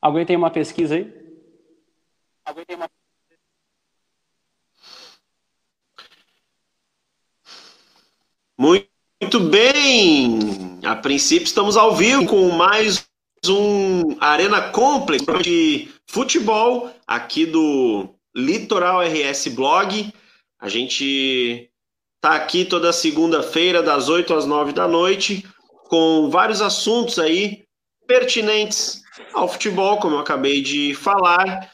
Alguém tem uma pesquisa aí? Alguém tem uma Muito bem! A princípio estamos ao vivo com mais um Arena Complex de futebol aqui do Litoral RS Blog. A gente está aqui toda segunda-feira, das 8 às 9 da noite, com vários assuntos aí pertinentes ao futebol, como eu acabei de falar.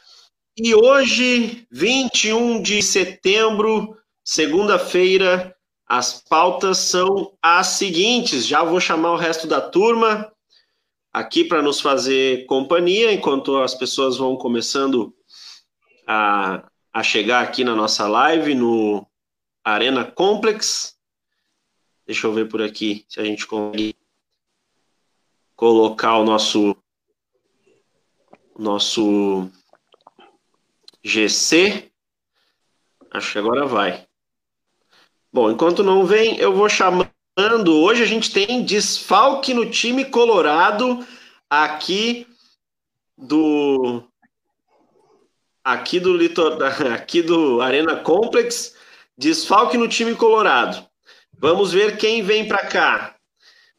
E hoje, 21 de setembro, segunda-feira, as pautas são as seguintes. Já vou chamar o resto da turma aqui para nos fazer companhia, enquanto as pessoas vão começando a, a chegar aqui na nossa live no Arena Complex. Deixa eu ver por aqui se a gente consegue colocar o nosso nosso GC. Acho que agora vai. Bom, enquanto não vem, eu vou chamando. Hoje a gente tem desfalque no time colorado aqui do aqui do litor, aqui do Arena Complex, desfalque no time colorado. Vamos ver quem vem para cá.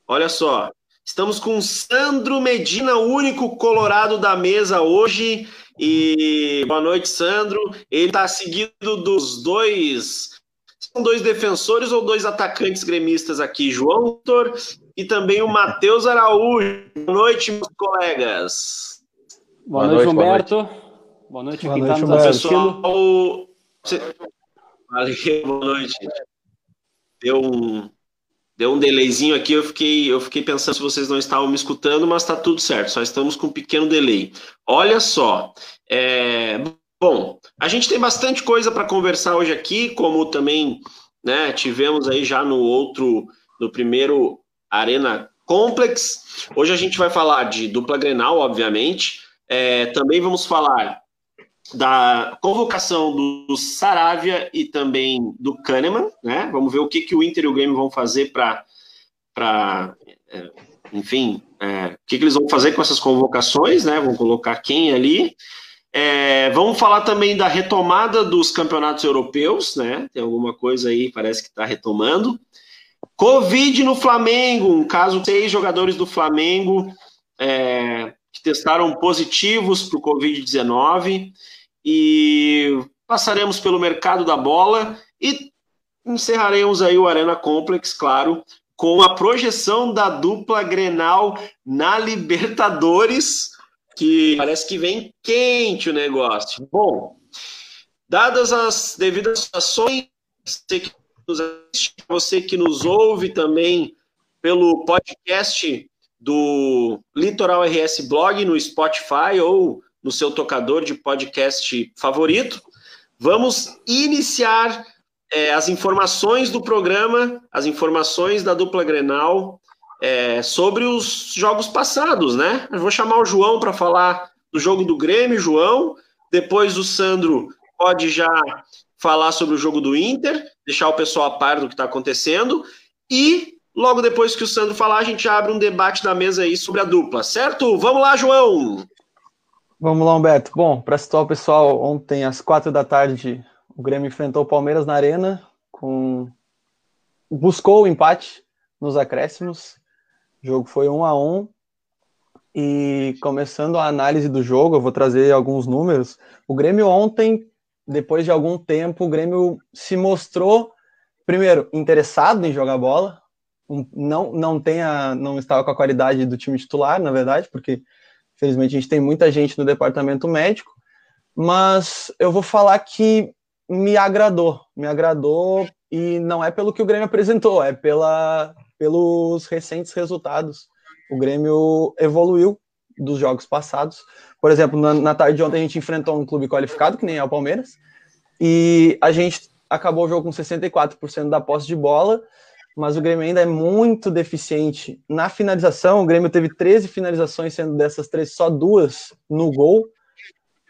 Olha só, estamos com Sandro Medina, único colorado da mesa hoje. E boa noite, Sandro. Ele está seguido dos dois são dois defensores ou dois atacantes gremistas aqui, João Vitor e também o Matheus Araújo. Boa noite, meus colegas. Boa, boa noite, Humberto. Boa noite, boa noite está nos assistindo. Pessoal, Valeu, boa noite. Deu um, deu um delayzinho aqui, eu fiquei, eu fiquei pensando se vocês não estavam me escutando, mas está tudo certo, só estamos com um pequeno delay. Olha só, é, Bom, a gente tem bastante coisa para conversar hoje aqui, como também né, tivemos aí já no outro, no primeiro Arena Complex. Hoje a gente vai falar de dupla Grenal, obviamente. É, também vamos falar da convocação do Saravia e também do Kahneman, né? Vamos ver o que, que o Inter e o Grêmio vão fazer para, é, enfim, é, o que, que eles vão fazer com essas convocações, né? Vão colocar quem ali. É, vamos falar também da retomada dos campeonatos europeus, né? Tem alguma coisa aí, parece que está retomando. Covid no Flamengo, um caso, seis jogadores do Flamengo é, que testaram positivos para o Covid-19 e passaremos pelo mercado da bola e encerraremos aí o Arena Complex, claro, com a projeção da dupla Grenal na Libertadores que parece que vem quente o negócio. Bom, dadas as devidas situações, você que nos, assiste, você que nos ouve também pelo podcast do Litoral RS Blog no Spotify ou no seu tocador de podcast favorito, vamos iniciar é, as informações do programa, as informações da dupla Grenal é, sobre os jogos passados, né? Eu vou chamar o João para falar do jogo do Grêmio, João. Depois o Sandro pode já falar sobre o jogo do Inter, deixar o pessoal a par do que está acontecendo. E logo depois que o Sandro falar, a gente abre um debate da mesa aí sobre a dupla, certo? Vamos lá, João! Vamos lá, Humberto. Bom, para situar o pessoal, ontem às quatro da tarde, o Grêmio enfrentou o Palmeiras na Arena, com... buscou o empate nos acréscimos, o jogo foi um a um. E começando a análise do jogo, eu vou trazer alguns números. O Grêmio ontem, depois de algum tempo, o Grêmio se mostrou, primeiro, interessado em jogar bola. Não, não, tem a, não estava com a qualidade do time titular, na verdade, porque infelizmente a gente tem muita gente no departamento médico. Mas eu vou falar que me agradou, me agradou e não é pelo que o Grêmio apresentou, é pela pelos recentes resultados. O Grêmio evoluiu dos jogos passados. Por exemplo, na, na, tarde de ontem a gente enfrentou um clube qualificado, que nem é o Palmeiras, e a gente acabou o jogo com 64% da posse de bola, mas o Grêmio ainda é muito deficiente na finalização. O Grêmio teve 13 finalizações, sendo dessas três só duas no gol.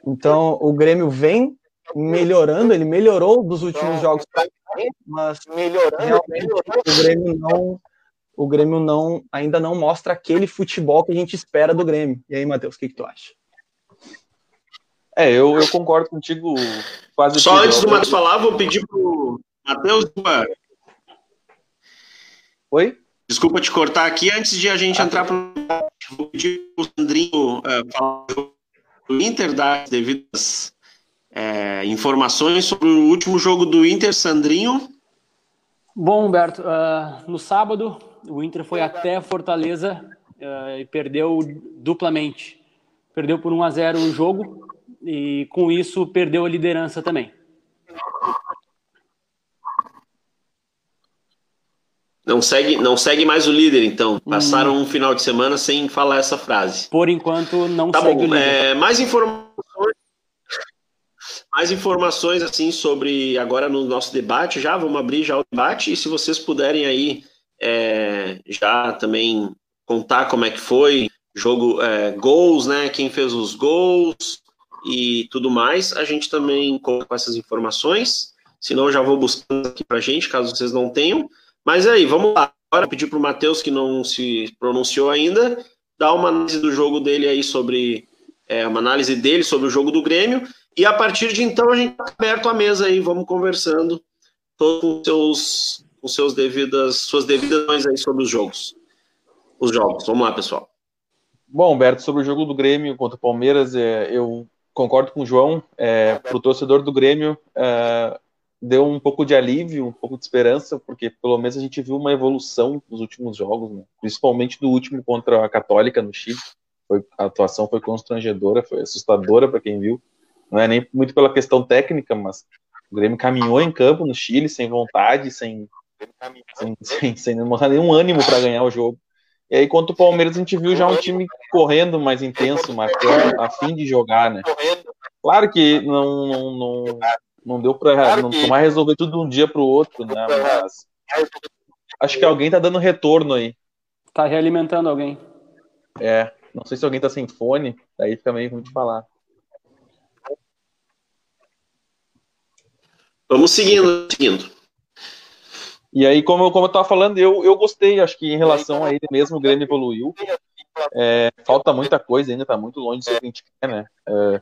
Então o Grêmio vem melhorando, ele melhorou dos últimos jogos, mas melhorando, o Grêmio não o Grêmio não ainda não mostra aquele futebol que a gente espera do Grêmio. E aí, Matheus, o que, que tu acha? É, eu, eu concordo contigo quase Só antes do Matheus falar, vou pedir pro Matheus. Oi? Desculpa te cortar aqui. Antes de a gente ah, entrar pro. Vou pedir pro Sandrinho uh, falar do Inter, dar as devidas é, informações sobre o último jogo do Inter, Sandrinho. Bom, Humberto, uh, no sábado o Inter foi até Fortaleza uh, e perdeu duplamente. Perdeu por 1 a 0 o jogo e com isso perdeu a liderança também. Não segue, não segue mais o líder, então. Passaram hum. um final de semana sem falar essa frase. Por enquanto, não tá segue bom. o líder. É, mais informações. Mais informações assim sobre agora no nosso debate já vamos abrir já o debate e se vocês puderem aí é, já também contar como é que foi jogo é, gols, né? Quem fez os gols e tudo mais, a gente também conta com essas informações. Senão eu já vou buscando aqui para gente, caso vocês não tenham. Mas aí, vamos lá. Agora pedir para o Matheus, que não se pronunciou ainda, dar uma análise do jogo dele aí sobre. É, uma análise dele sobre o jogo do Grêmio. E a partir de então a gente está aberto à mesa aí, vamos conversando todos com seus, com seus devidas, suas devidas aí sobre os jogos. Os jogos. Vamos lá, pessoal. Bom, Humberto, sobre o jogo do Grêmio contra o Palmeiras, é, eu concordo com o João. É, para o torcedor do Grêmio, é, deu um pouco de alívio, um pouco de esperança, porque pelo menos a gente viu uma evolução nos últimos jogos, né? principalmente do último contra a Católica no Chile. Foi, a atuação foi constrangedora, foi assustadora para quem viu. Não é nem muito pela questão técnica, mas o Grêmio caminhou em campo no Chile sem vontade, sem, sem, sem, sem nenhum ânimo para ganhar o jogo. E aí, contra o Palmeiras, a gente viu já um time correndo mais intenso, marcando, a fim de jogar, né? Claro que não, não, não, não deu para não tomar resolver tudo de um dia para o outro, né? Mas acho que alguém tá dando retorno aí. Tá realimentando alguém. É, não sei se alguém tá sem fone, daí fica meio ruim de falar. Vamos seguindo, seguindo. E aí, como eu, como eu tava falando, eu, eu gostei, acho que em relação a ele mesmo, o Grêmio evoluiu. É, falta muita coisa ainda, tá muito longe do que a gente quer, né? É,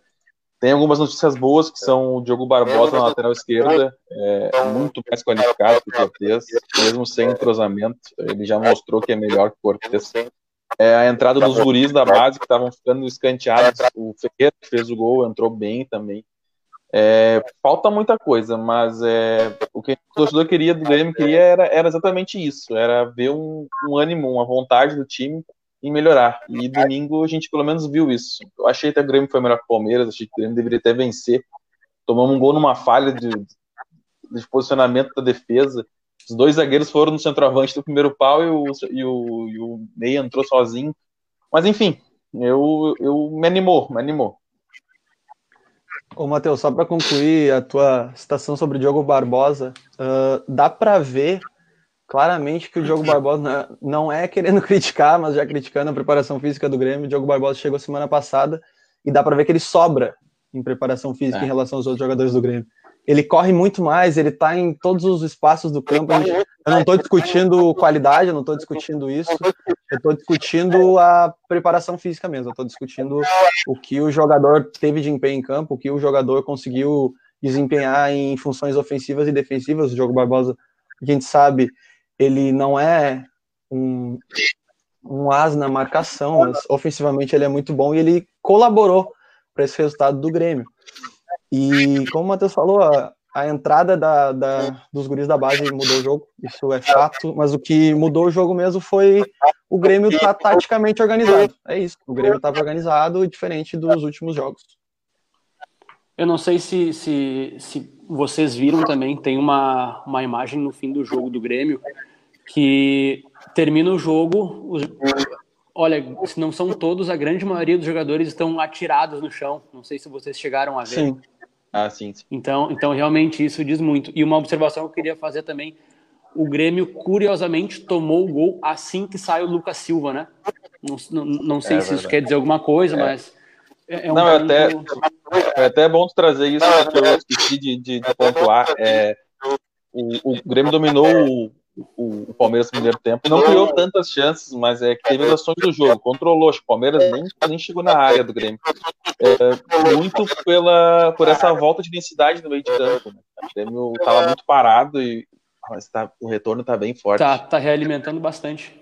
tem algumas notícias boas, que são o Diogo Barbosa na lateral esquerda, é, muito mais qualificado que o Cortez, mesmo sem entrosamento, ele já mostrou que é melhor que o Cortez. É, a entrada dos guris da base, que estavam ficando escanteados, o Ferreira fez o gol, entrou bem também. É, falta muita coisa, mas é, o que o torcedor queria do Grêmio queria era, era exatamente isso, era ver um, um ânimo, uma vontade do time em melhorar. E domingo a gente pelo menos viu isso. Eu achei que o Grêmio foi melhor que o Palmeiras, achei que o Grêmio deveria até vencer. Tomamos um gol numa falha de, de posicionamento da defesa. Os dois zagueiros foram no centroavante do primeiro pau e o, e o, e o Ney entrou sozinho. Mas enfim, eu, eu me animou, me animou. Ô, Matheus, só para concluir a tua citação sobre o Diogo Barbosa, uh, dá para ver claramente que o Diogo Barbosa não é querendo criticar, mas já criticando a preparação física do Grêmio. O Diogo Barbosa chegou semana passada e dá para ver que ele sobra em preparação física é. em relação aos outros jogadores do Grêmio. Ele corre muito mais, ele está em todos os espaços do campo. Eu não estou discutindo qualidade, eu não estou discutindo isso. Eu estou discutindo a preparação física mesmo. Eu estou discutindo o que o jogador teve de empenho em campo, o que o jogador conseguiu desempenhar em funções ofensivas e defensivas. O Diogo Barbosa, a gente sabe, ele não é um, um as na marcação, mas ofensivamente ele é muito bom e ele colaborou para esse resultado do Grêmio. E como o Matheus falou, a, a entrada da, da, dos guris da base mudou o jogo, isso é fato, mas o que mudou o jogo mesmo foi o Grêmio estar tá taticamente organizado. É isso, o Grêmio estava organizado diferente dos últimos jogos. Eu não sei se, se, se vocês viram também, tem uma, uma imagem no fim do jogo do Grêmio que termina o jogo, os, olha, se não são todos, a grande maioria dos jogadores estão atirados no chão. Não sei se vocês chegaram a ver. Sim. Ah, sim, sim. Então, então, realmente, isso diz muito. E uma observação que eu queria fazer também, o Grêmio, curiosamente, tomou o gol assim que sai o Lucas Silva, né? Não, não, não sei é, se verdade. isso quer dizer alguma coisa, é. mas... É, é um não, é até, é até bom trazer isso, porque eu esqueci de, de, de pontuar. É, o, o Grêmio dominou o o, o, Palmeiras no primeiro tempo. Não criou tantas chances, mas é que teve as ações do jogo, controlou. Acho que o Palmeiras nem, nem chegou na área do Grêmio. É, muito pela, por essa volta de densidade no meio de campo. Né? O Grêmio estava muito parado e mas tá, o retorno está bem forte. Tá, tá realimentando bastante.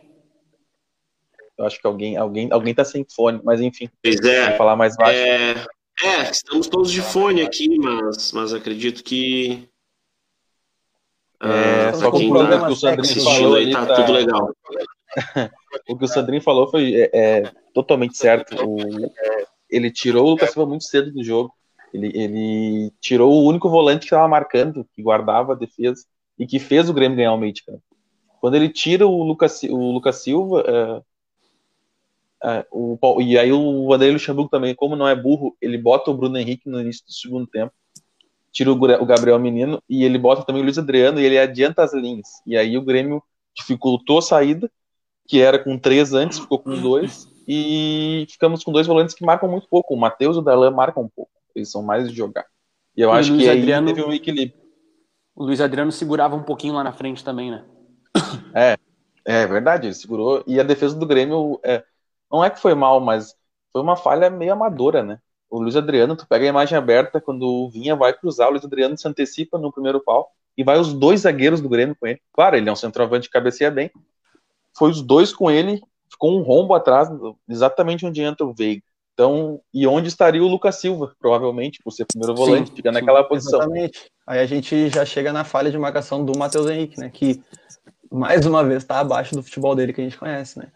Eu acho que alguém, alguém, alguém tá sem fone, mas enfim. Pois é. Vou falar mais baixo. É, é, estamos todos de fone aqui, mas, mas acredito que é, ah, só que o problema que o Sandrinho falou aí tá, tá, tudo legal. o que o Sandrinho falou foi é, é totalmente certo. O, ele tirou o Lucas Silva muito cedo do jogo. Ele, ele tirou o único volante que estava marcando, que guardava a defesa e que fez o Grêmio ganhar o meio de campo. Quando ele tira o Lucas, o Lucas Silva, é, é, o, e aí o Vanderlei Luxemburgo também, como não é burro, ele bota o Bruno Henrique no início do segundo tempo tira o Gabriel Menino e ele bota também o Luiz Adriano e ele adianta as linhas. E aí o Grêmio dificultou a saída, que era com três antes, ficou com dois, e ficamos com dois volantes que marcam muito pouco. O Matheus e o Darlan marcam um pouco, eles são mais de jogar. E eu e acho que Adriano, aí teve um equilíbrio. O Luiz Adriano segurava um pouquinho lá na frente também, né? É, é verdade, ele segurou. E a defesa do Grêmio, é, não é que foi mal, mas foi uma falha meio amadora, né? O Luiz Adriano, tu pega a imagem aberta, quando o Vinha vai cruzar, o Luiz Adriano se antecipa no primeiro pau e vai os dois zagueiros do Grêmio com ele. Claro, ele é um centroavante que cabeceia bem. Foi os dois com ele, ficou um rombo atrás, exatamente onde entra o Veiga. Então, e onde estaria o Lucas Silva, provavelmente, por ser primeiro volante, sim, fica naquela sim, posição. Exatamente. Aí a gente já chega na falha de marcação do Matheus Henrique, né? Que mais uma vez está abaixo do futebol dele que a gente conhece, né?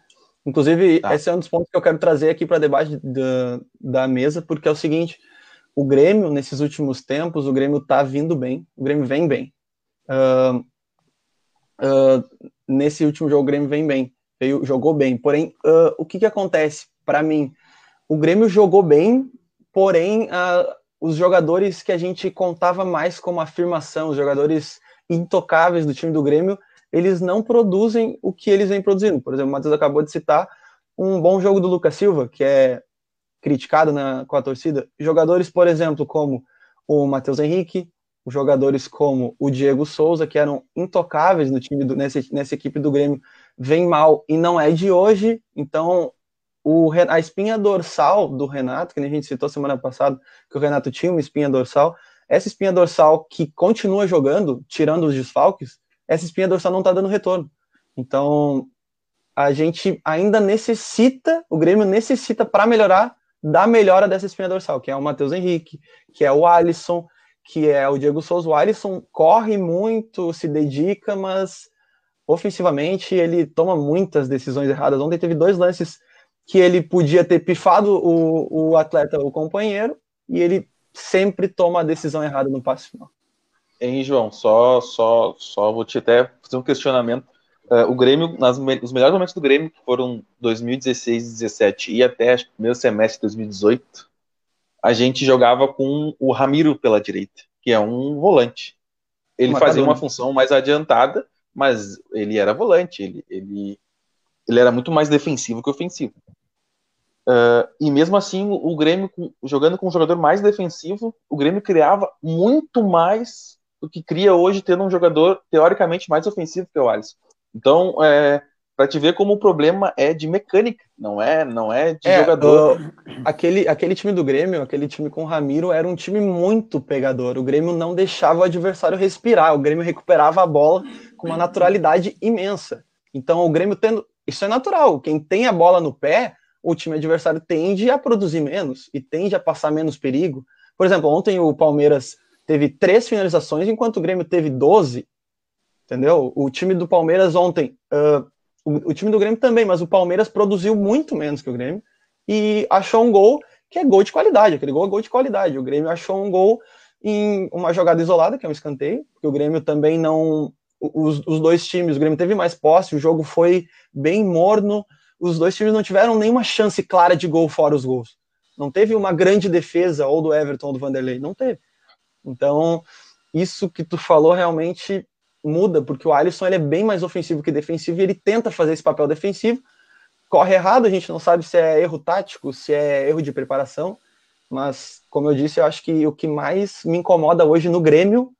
Inclusive, tá. esse é um dos pontos que eu quero trazer aqui para debate da, da mesa, porque é o seguinte: o Grêmio, nesses últimos tempos, o Grêmio está vindo bem, o Grêmio vem bem. Uh, uh, nesse último jogo, o Grêmio vem bem, veio, jogou bem. Porém, uh, o que, que acontece? Para mim, o Grêmio jogou bem, porém, os jogadores que a gente contava mais como afirmação, os jogadores intocáveis do time do Grêmio, eles não produzem o que eles vêm produzindo. Por exemplo, o Matheus acabou de citar um bom jogo do Lucas Silva, que é criticado na, com a torcida. Jogadores, por exemplo, como o Matheus Henrique, jogadores como o Diego Souza, que eram intocáveis no time do, nessa equipe do Grêmio, vem mal e não é de hoje. Então, o, a espinha dorsal do Renato, que a gente citou semana passada, que o Renato tinha uma espinha dorsal, essa espinha dorsal que continua jogando, tirando os desfalques, essa espinha dorsal não está dando retorno. Então, a gente ainda necessita, o Grêmio necessita para melhorar da melhora dessa espinha dorsal, que é o Matheus Henrique, que é o Alisson, que é o Diego Souza. O Alisson corre muito, se dedica, mas ofensivamente ele toma muitas decisões erradas. Ontem teve dois lances que ele podia ter pifado o, o atleta, o companheiro, e ele sempre toma a decisão errada no passe final. Hein, João, só, só, só vou te até fazer um questionamento. Uh, o Grêmio, nas, os melhores momentos do Grêmio, que foram 2016 e 2017 e até acho, primeiro semestre de 2018, a gente jogava com o Ramiro pela direita, que é um volante. Ele fazia uma função mais adiantada, mas ele era volante, ele, ele, ele era muito mais defensivo que ofensivo. Uh, e mesmo assim, o Grêmio, jogando com um jogador mais defensivo, o Grêmio criava muito mais do que cria hoje tendo um jogador teoricamente mais ofensivo que o Alisson. Então, é, para te ver como o problema é de mecânica, não é, não é de é, jogador. Uh, aquele, aquele time do Grêmio, aquele time com o Ramiro, era um time muito pegador. O Grêmio não deixava o adversário respirar. O Grêmio recuperava a bola com uma naturalidade imensa. Então, o Grêmio tendo. Isso é natural. Quem tem a bola no pé, o time adversário tende a produzir menos e tende a passar menos perigo. Por exemplo, ontem o Palmeiras teve três finalizações, enquanto o Grêmio teve 12. Entendeu? O time do Palmeiras ontem, uh, o, o, time do Grêmio também, mas o Palmeiras produziu muito menos que o Grêmio e achou um gol que é gol de qualidade. Aquele gol é gol de qualidade. O Grêmio achou um gol em uma jogada isolada, que é um escanteio, porque o Grêmio também não. Os, os dois times, o Grêmio teve mais posse, o jogo foi bem morno, os dois times não tiveram nenhuma chance clara de gol fora os gols. Não teve uma grande defesa, ou do Everton ou do Vanderlei, não teve. Então, isso que tu falou realmente muda, porque o Alisson ele é bem mais ofensivo que defensivo e ele tenta fazer esse papel defensivo. Corre errado, a gente não sabe se é erro tático, se é erro de preparação, mas como eu disse, eu acho que o que mais me incomoda hoje no Grêmio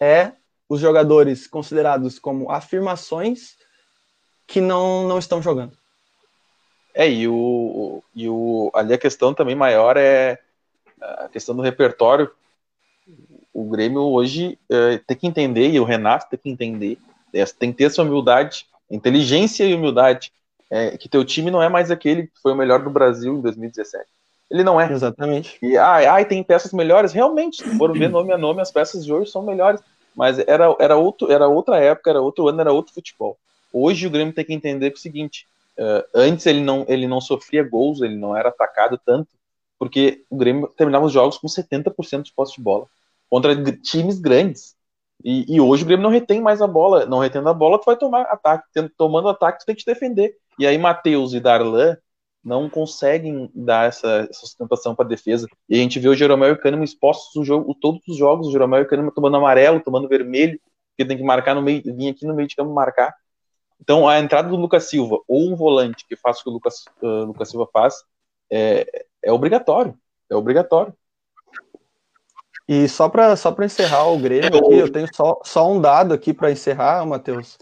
é os jogadores considerados como afirmações que não, não estão jogando. É, e, o, e o, ali a questão também maior é a questão do repertório. O Grêmio hoje é, tem que entender, e o Renato tem que entender, é, tem que ter essa humildade, inteligência e humildade, é, que teu time não é mais aquele que foi o melhor do Brasil em 2017. Ele não é. Exatamente. E ai, ai tem peças melhores. Realmente, se for ver nome a nome, as peças de hoje são melhores. Mas era, era, outro, era outra época, era outro ano, era outro futebol. Hoje o Grêmio tem que entender que é o seguinte: uh, antes ele não, ele não sofria gols, ele não era atacado tanto, porque o Grêmio terminava os jogos com 70% de posse de bola contra times grandes. E, e, hoje o Grêmio não retém mais a bola. Não retendo a bola, tu vai tomar ataque. Tomando ataque, tu tem que te defender. E aí, Matheus e Darlan não conseguem dar essa, essa sustentação para defesa. E a gente vê o Jeromel e o Kahneman expostos o jogo, todos os jogos, o Jeromel e o Kahneman tomando amarelo, tomando vermelho, porque tem que marcar no meio, vir aqui no meio de campo marcar. Então, a entrada do Lucas Silva, ou um volante que faça o que o Lucas, uh, Lucas Silva faz, é, é obrigatório. É obrigatório. E só para só encerrar o Grêmio aqui, eu tenho só, só um dado aqui para encerrar, Matheus,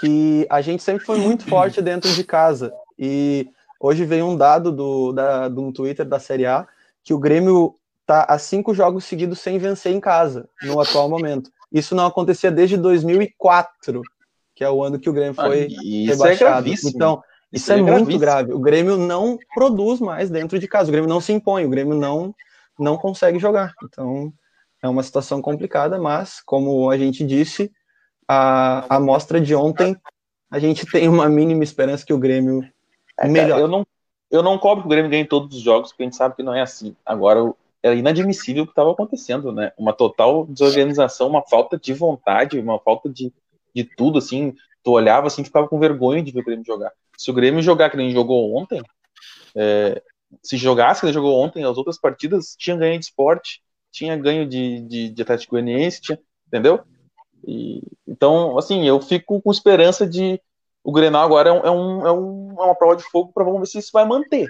que a gente sempre foi muito forte dentro de casa. E hoje veio um dado do, da, do Twitter da Série A que o Grêmio está a cinco jogos seguidos sem vencer em casa, no atual momento. Isso não acontecia desde 2004, que é o ano que o Grêmio foi ah, isso é rebaixado. É então, isso, isso é, é muito grave. O Grêmio não produz mais dentro de casa, o Grêmio não se impõe, o Grêmio não, não consegue jogar. Então, é uma situação complicada, mas, como a gente disse, a, a amostra de ontem, a gente tem uma mínima esperança que o Grêmio é, melhor. eu não, eu não cobro que o Grêmio ganhe todos os jogos, porque a gente sabe que não é assim. Agora, é inadmissível o que estava acontecendo, né? Uma total desorganização, uma falta de vontade, uma falta de, de tudo, assim. Tu olhava assim, ficava com vergonha de ver o Grêmio jogar. Se o Grêmio jogar que nem jogou ontem, é, se jogasse que nem jogou ontem, as outras partidas tinha ganho de esporte, tinha ganho de, de, de Atlético Goianiense, tinha, entendeu? E, então, assim, eu fico com esperança de. O Grenal agora é, um, é, um, é, um, é uma prova de fogo para vamos ver se isso vai manter.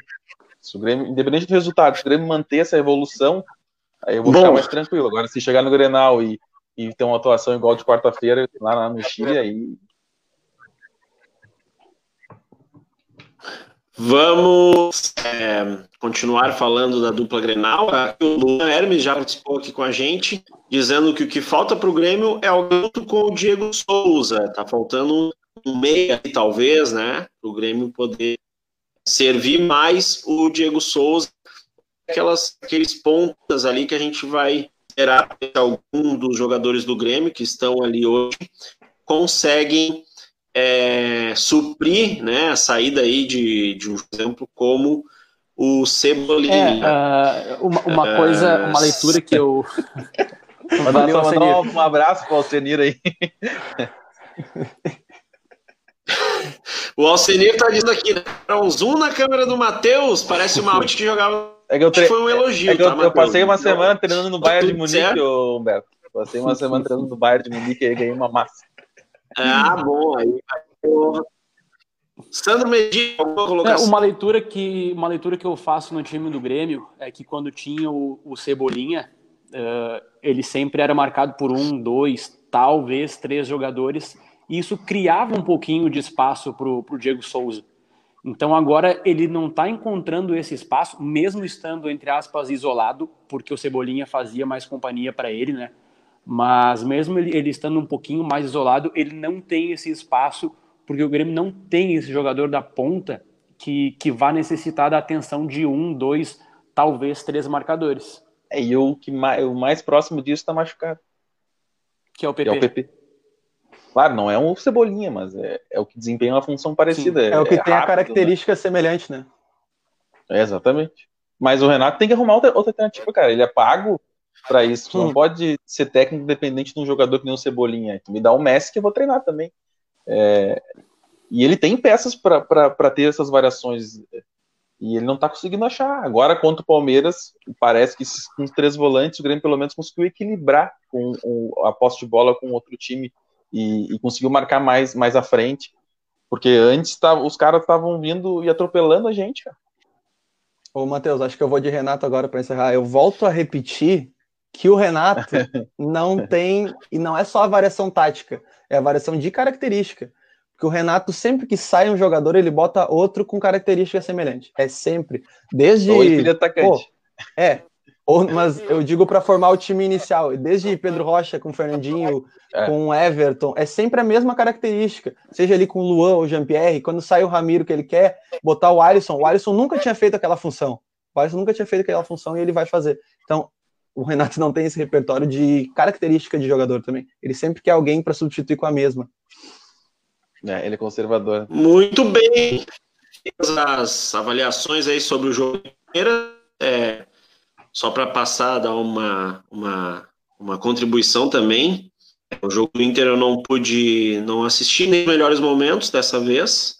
Se o Grêmio, independente do resultado, se o Grêmio manter essa evolução, aí eu vou Bom. ficar mais tranquilo. Agora, se chegar no Grenal e, e ter uma atuação igual de quarta-feira lá, lá no Chile, aí Vamos é, continuar falando da dupla Grenal. O Luan Hermes já participou aqui com a gente, dizendo que o que falta para o Grêmio é o junto com o Diego Souza. Tá faltando um meia talvez, né? Para o Grêmio poder servir mais o Diego Souza. Aquelas, aqueles pontas ali que a gente vai esperar que algum dos jogadores do Grêmio que estão ali hoje conseguem é, suprir né, a saída aí de, de um exemplo como o Cebolinha. É, uh, uma, uma uh, coisa, uma leitura que eu. Valeu, mandar um abraço para o Alcenir aí. o Alcenir está dizendo aqui, né? um zoom na câmera do Matheus, parece uma arte que jogava. É que eu tre... foi um elogio. É que eu, tá, eu passei uma semana treinando no Bayern de Munique, Humberto. Passei uma semana treinando no Bayern de Munique e ganhei uma massa. Ah, bom. Aí, Sandro Medina, alguma colocação? É, uma leitura que uma leitura que eu faço no time do Grêmio é que quando tinha o, o Cebolinha, uh, ele sempre era marcado por um, dois, talvez três jogadores, e isso criava um pouquinho de espaço para o Diego Souza. Então agora ele não está encontrando esse espaço, mesmo estando entre aspas isolado, porque o Cebolinha fazia mais companhia para ele, né? Mas mesmo ele, ele estando um pouquinho mais isolado, ele não tem esse espaço, porque o Grêmio não tem esse jogador da ponta que, que vá necessitar da atenção de um, dois, talvez três marcadores. É, e o que mais, o mais próximo disso está machucado. Que é o PP. Que é o PP. Claro, não é um cebolinha, mas é, é o que desempenha uma função parecida. É, é, o que é tem rápido, a característica né? semelhante, né? É, exatamente. Mas o Renato tem que arrumar outra, outra alternativa, cara. Ele é pago para isso. Tu não pode ser técnico independente de um jogador que nem o Cebolinha. Tu me dá um Messi que eu vou treinar também. É... E ele tem peças para ter essas variações. E ele não está conseguindo achar. Agora, contra o Palmeiras, parece que com os três volantes, o Grêmio pelo menos conseguiu equilibrar com, a posse de bola com outro time e, e, conseguiu marcar mais, mais à frente. Porque antes tava, os caras estavam vindo e atropelando a gente, cara. Ô, Matheus, acho que eu vou de Renato agora para encerrar. Eu volto a repetir que o Renato não tem, e não é só a variação tática, é a variação de característica. Porque o Renato, sempre que sai um jogador, ele bota outro com característica semelhante. É sempre. Desde. Ou ele atacante. Pô, é, ou, mas eu digo para formar o time inicial, desde Pedro Rocha com Fernandinho, é. com Everton, é sempre a mesma característica. Seja ali com o Luan ou Jean-Pierre, quando sai o Ramiro que ele quer, botar o Alisson. O Alisson nunca tinha feito aquela função. O Alisson nunca tinha feito aquela função e ele vai fazer. Então, o Renato não tem esse repertório de característica de jogador também. Ele sempre quer alguém para substituir com a mesma. É, ele é conservador. Muito bem. As avaliações aí sobre o jogo. É, só para passar, dar uma, uma, uma contribuição também. O jogo do Inter eu não pude não assistir nem melhores momentos dessa vez.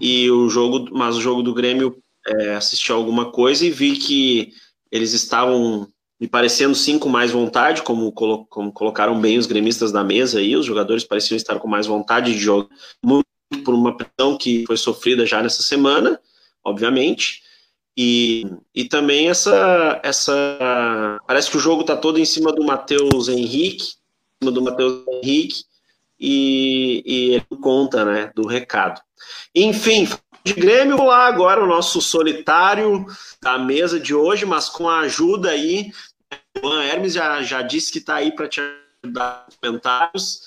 E o jogo, mas o jogo do Grêmio é, assisti alguma coisa e vi que eles estavam me parecendo sim com mais vontade, como, como colocaram bem os gremistas da mesa aí, os jogadores pareciam estar com mais vontade de jogar, muito por uma pressão que foi sofrida já nessa semana, obviamente. E, e também essa, essa. Parece que o jogo está todo em cima do Matheus Henrique, em cima do Matheus Henrique, e, e ele conta né, do recado. Enfim, de Grêmio, vou lá agora o nosso solitário da mesa de hoje, mas com a ajuda aí. O Juan Hermes já, já disse que está aí para te ajudar nos comentários.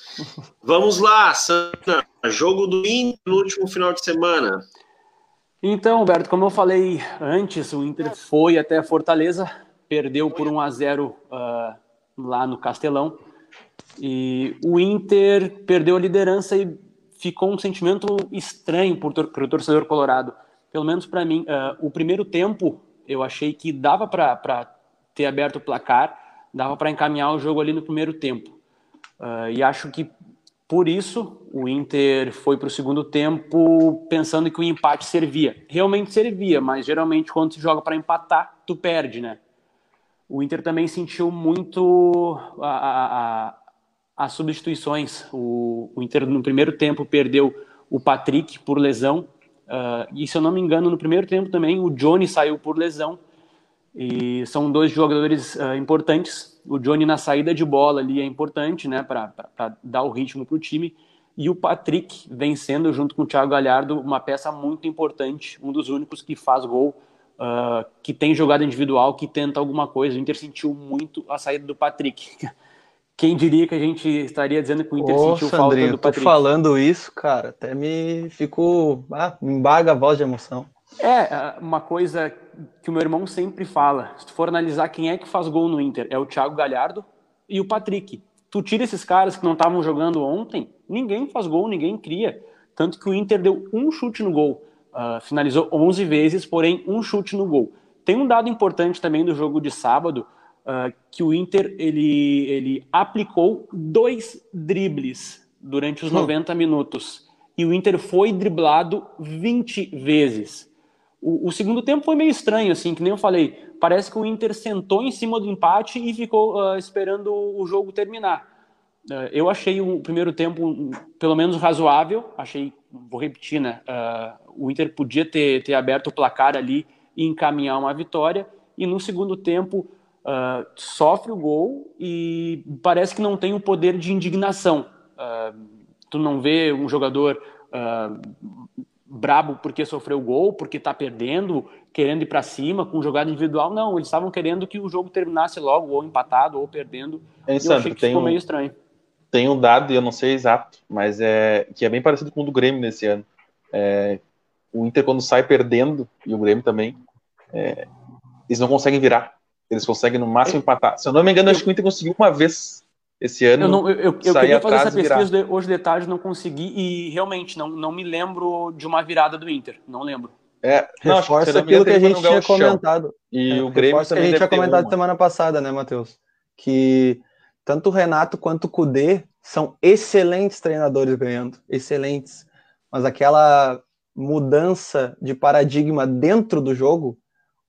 Vamos lá, Santa. Jogo do Inter no último final de semana. Então, Roberto, como eu falei antes, o Inter foi até Fortaleza, perdeu por 1 a 0 uh, lá no Castelão. E o Inter perdeu a liderança e ficou um sentimento estranho para o torcedor colorado. Pelo menos para mim, uh, o primeiro tempo eu achei que dava para ter aberto o placar, dava para encaminhar o jogo ali no primeiro tempo. Uh, e acho que por isso, o Inter foi para o segundo tempo pensando que o empate servia. Realmente servia, mas geralmente quando se joga para empatar, tu perde, né? O Inter também sentiu muito as substituições. O, o, Inter no primeiro tempo perdeu o Patrick por lesão. Uh, e se eu não me engano, no primeiro tempo também o Johnny saiu por lesão. E são dois jogadores uh, importantes. O Johnny na saída de bola ali é importante, né, para dar o ritmo para o time. E o Patrick vem sendo, junto com o Thiago Galhardo, uma peça muito importante, um dos únicos que faz gol, uh, que tem jogada individual, que tenta alguma coisa. O Inter sentiu muito a saída do Patrick. Quem diria que a gente estaria dizendo que o Inter Ô, sentiu falta do Patrick? Tô falando isso, cara, até me ficou, ah, me embaga a voz de emoção. É, uma coisa que o meu irmão sempre fala. Se tu for analisar quem é que faz gol no Inter, é o Thiago Galhardo e o Patrick. Tu tira esses caras que não estavam jogando ontem, ninguém faz gol, ninguém cria. Tanto que o Inter deu um chute no gol. Uh, finalizou 11 vezes, porém um chute no gol. Tem um dado importante também do jogo de sábado, uh, que o Inter ele, ele aplicou dois dribles durante os 90 hum. minutos. E o Inter foi driblado 20 vezes. O, o, segundo tempo foi meio estranho, assim, que nem eu falei. Parece que o Inter sentou em cima do empate e ficou uh, esperando o jogo terminar. Uh, eu achei o primeiro tempo, pelo menos, razoável. Achei, vou repetir, né? Uh, o Inter podia ter, ter aberto o placar ali e encaminhar uma vitória. E no segundo tempo, sofre o gol e parece que não tem o poder de indignação. tu não vê um jogador brabo porque sofreu gol, porque está perdendo, querendo ir para cima com jogada individual. Não, eles estavam querendo que o jogo terminasse logo, ou empatado, ou perdendo. É, eu achei que ficou um, meio estranho. Tem um dado, eu não sei exato, mas é que é bem parecido com o do Grêmio nesse ano. É, o Inter, quando sai perdendo, e o Grêmio também, é, eles não conseguem virar. Eles conseguem no máximo empatar. Se eu não me engano, acho que o Inter conseguiu uma vez esse ano. Eu, não, eu, eu, eu queria fazer essa pesquisa de, hoje de tarde, não consegui, e realmente não, não me lembro de uma virada do Inter. Não lembro. É, não, reforça aquilo que a gente tinha comentado. E é, o Grêmio que a gente tinha comentado uma. semana passada, né, Matheus? Que tanto o Renato quanto o Cudê são excelentes treinadores ganhando, excelentes. Mas aquela mudança de paradigma dentro do jogo,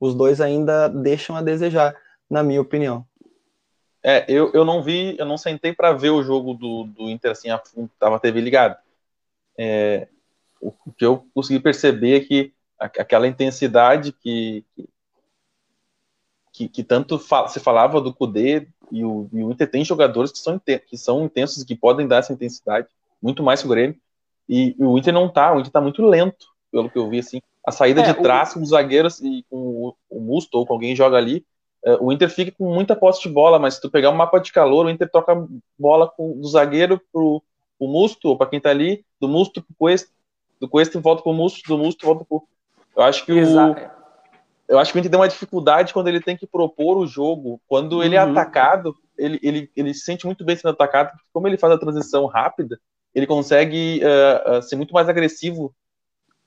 os dois ainda deixam a desejar, na minha opinião. É, eu, eu não vi, eu não sentei para ver o jogo do, do Inter assim, a fundo, tava a TV ligada. É, o, que eu consegui perceber é que aquela intensidade que, que, que tanto fa se falava do Cudê E o, e o Inter tem jogadores que são, que são intensos, que podem dar essa intensidade, muito mais que o Grêmio. E, e o Inter não tá, o Inter tá muito lento, pelo que eu vi, assim. A saída é, de trás com os zagueiros e com o, o Musto ou com alguém joga ali, uh, o Inter fica com muita posse de bola, mas se tu pegar um mapa de calor, o Inter toca bola com, do zagueiro pro, pro Musto, ou para quem tá ali, do Musto pro Cuesta, do Cuesta volta pro Musto, do Musto volta pro... Eu acho que Exato. o eu acho que o Inter tem uma dificuldade quando ele tem que propor o jogo. Quando ele é uhum. é atacado, ele, ele, ele se sente muito bem sendo atacado, porque como ele faz a transição rápida, ele consegue uh, uh, ser muito mais agressivo.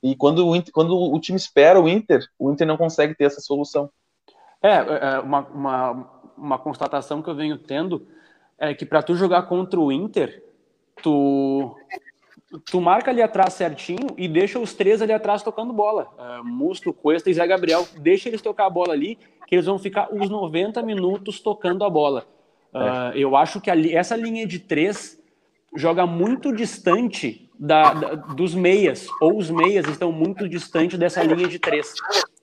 E quando o, Inter, quando o time espera o Inter, o Inter não consegue ter essa solução. É, é uma, uma, uma constatação que eu venho tendo é que para tu jogar contra o Inter, tu tu marca ali atrás certinho e deixa os três ali atrás tocando bola. Uh, Musto, Cuesta e Zé Gabriel. Deixa eles tocar a bola ali, que eles vão ficar os 90 minutos tocando a bola. Uh, eu acho que ali, essa linha de três joga muito distante da, da, dos meias, ou os meias estão muito distante dessa linha de três.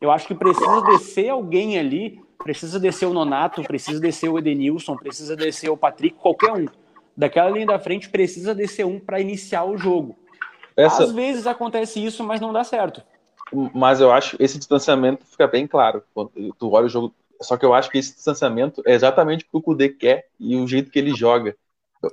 Eu acho que precisa descer alguém ali, precisa descer o Nonato, precisa descer o Edenilson, precisa descer o Patrick, qualquer um daquela linha da frente precisa descer um para iniciar o jogo. Essa... Às vezes acontece isso, mas não dá certo. Mas eu acho esse distanciamento fica bem claro quando tu olha o jogo. Só que eu acho que esse distanciamento é exatamente o que o Kudê quer e o jeito que ele joga.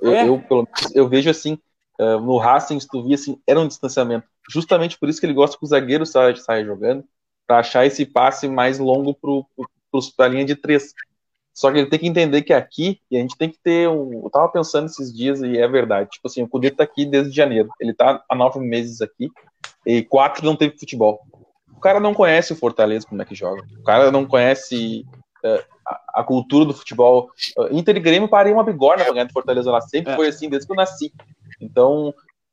Eu, é. eu, eu, eu vejo assim, uh, no Racing, tu via assim, era um distanciamento. Justamente por isso que ele gosta que o zagueiro saia, saia jogando, para achar esse passe mais longo para a linha de três. Só que ele tem que entender que aqui, e a gente tem que ter um. Eu tava pensando esses dias, e é verdade. Tipo assim, o Cudê tá aqui desde janeiro. Ele tá há nove meses aqui, e quatro não teve futebol. O cara não conhece o Fortaleza, como é que joga. O cara não conhece uh, a, a, cultura do futebol. Uh, Inter e Grêmio parei uma bigorna pra ganhar do Fortaleza lá. Sempre é. foi assim, desde que eu nasci. Então,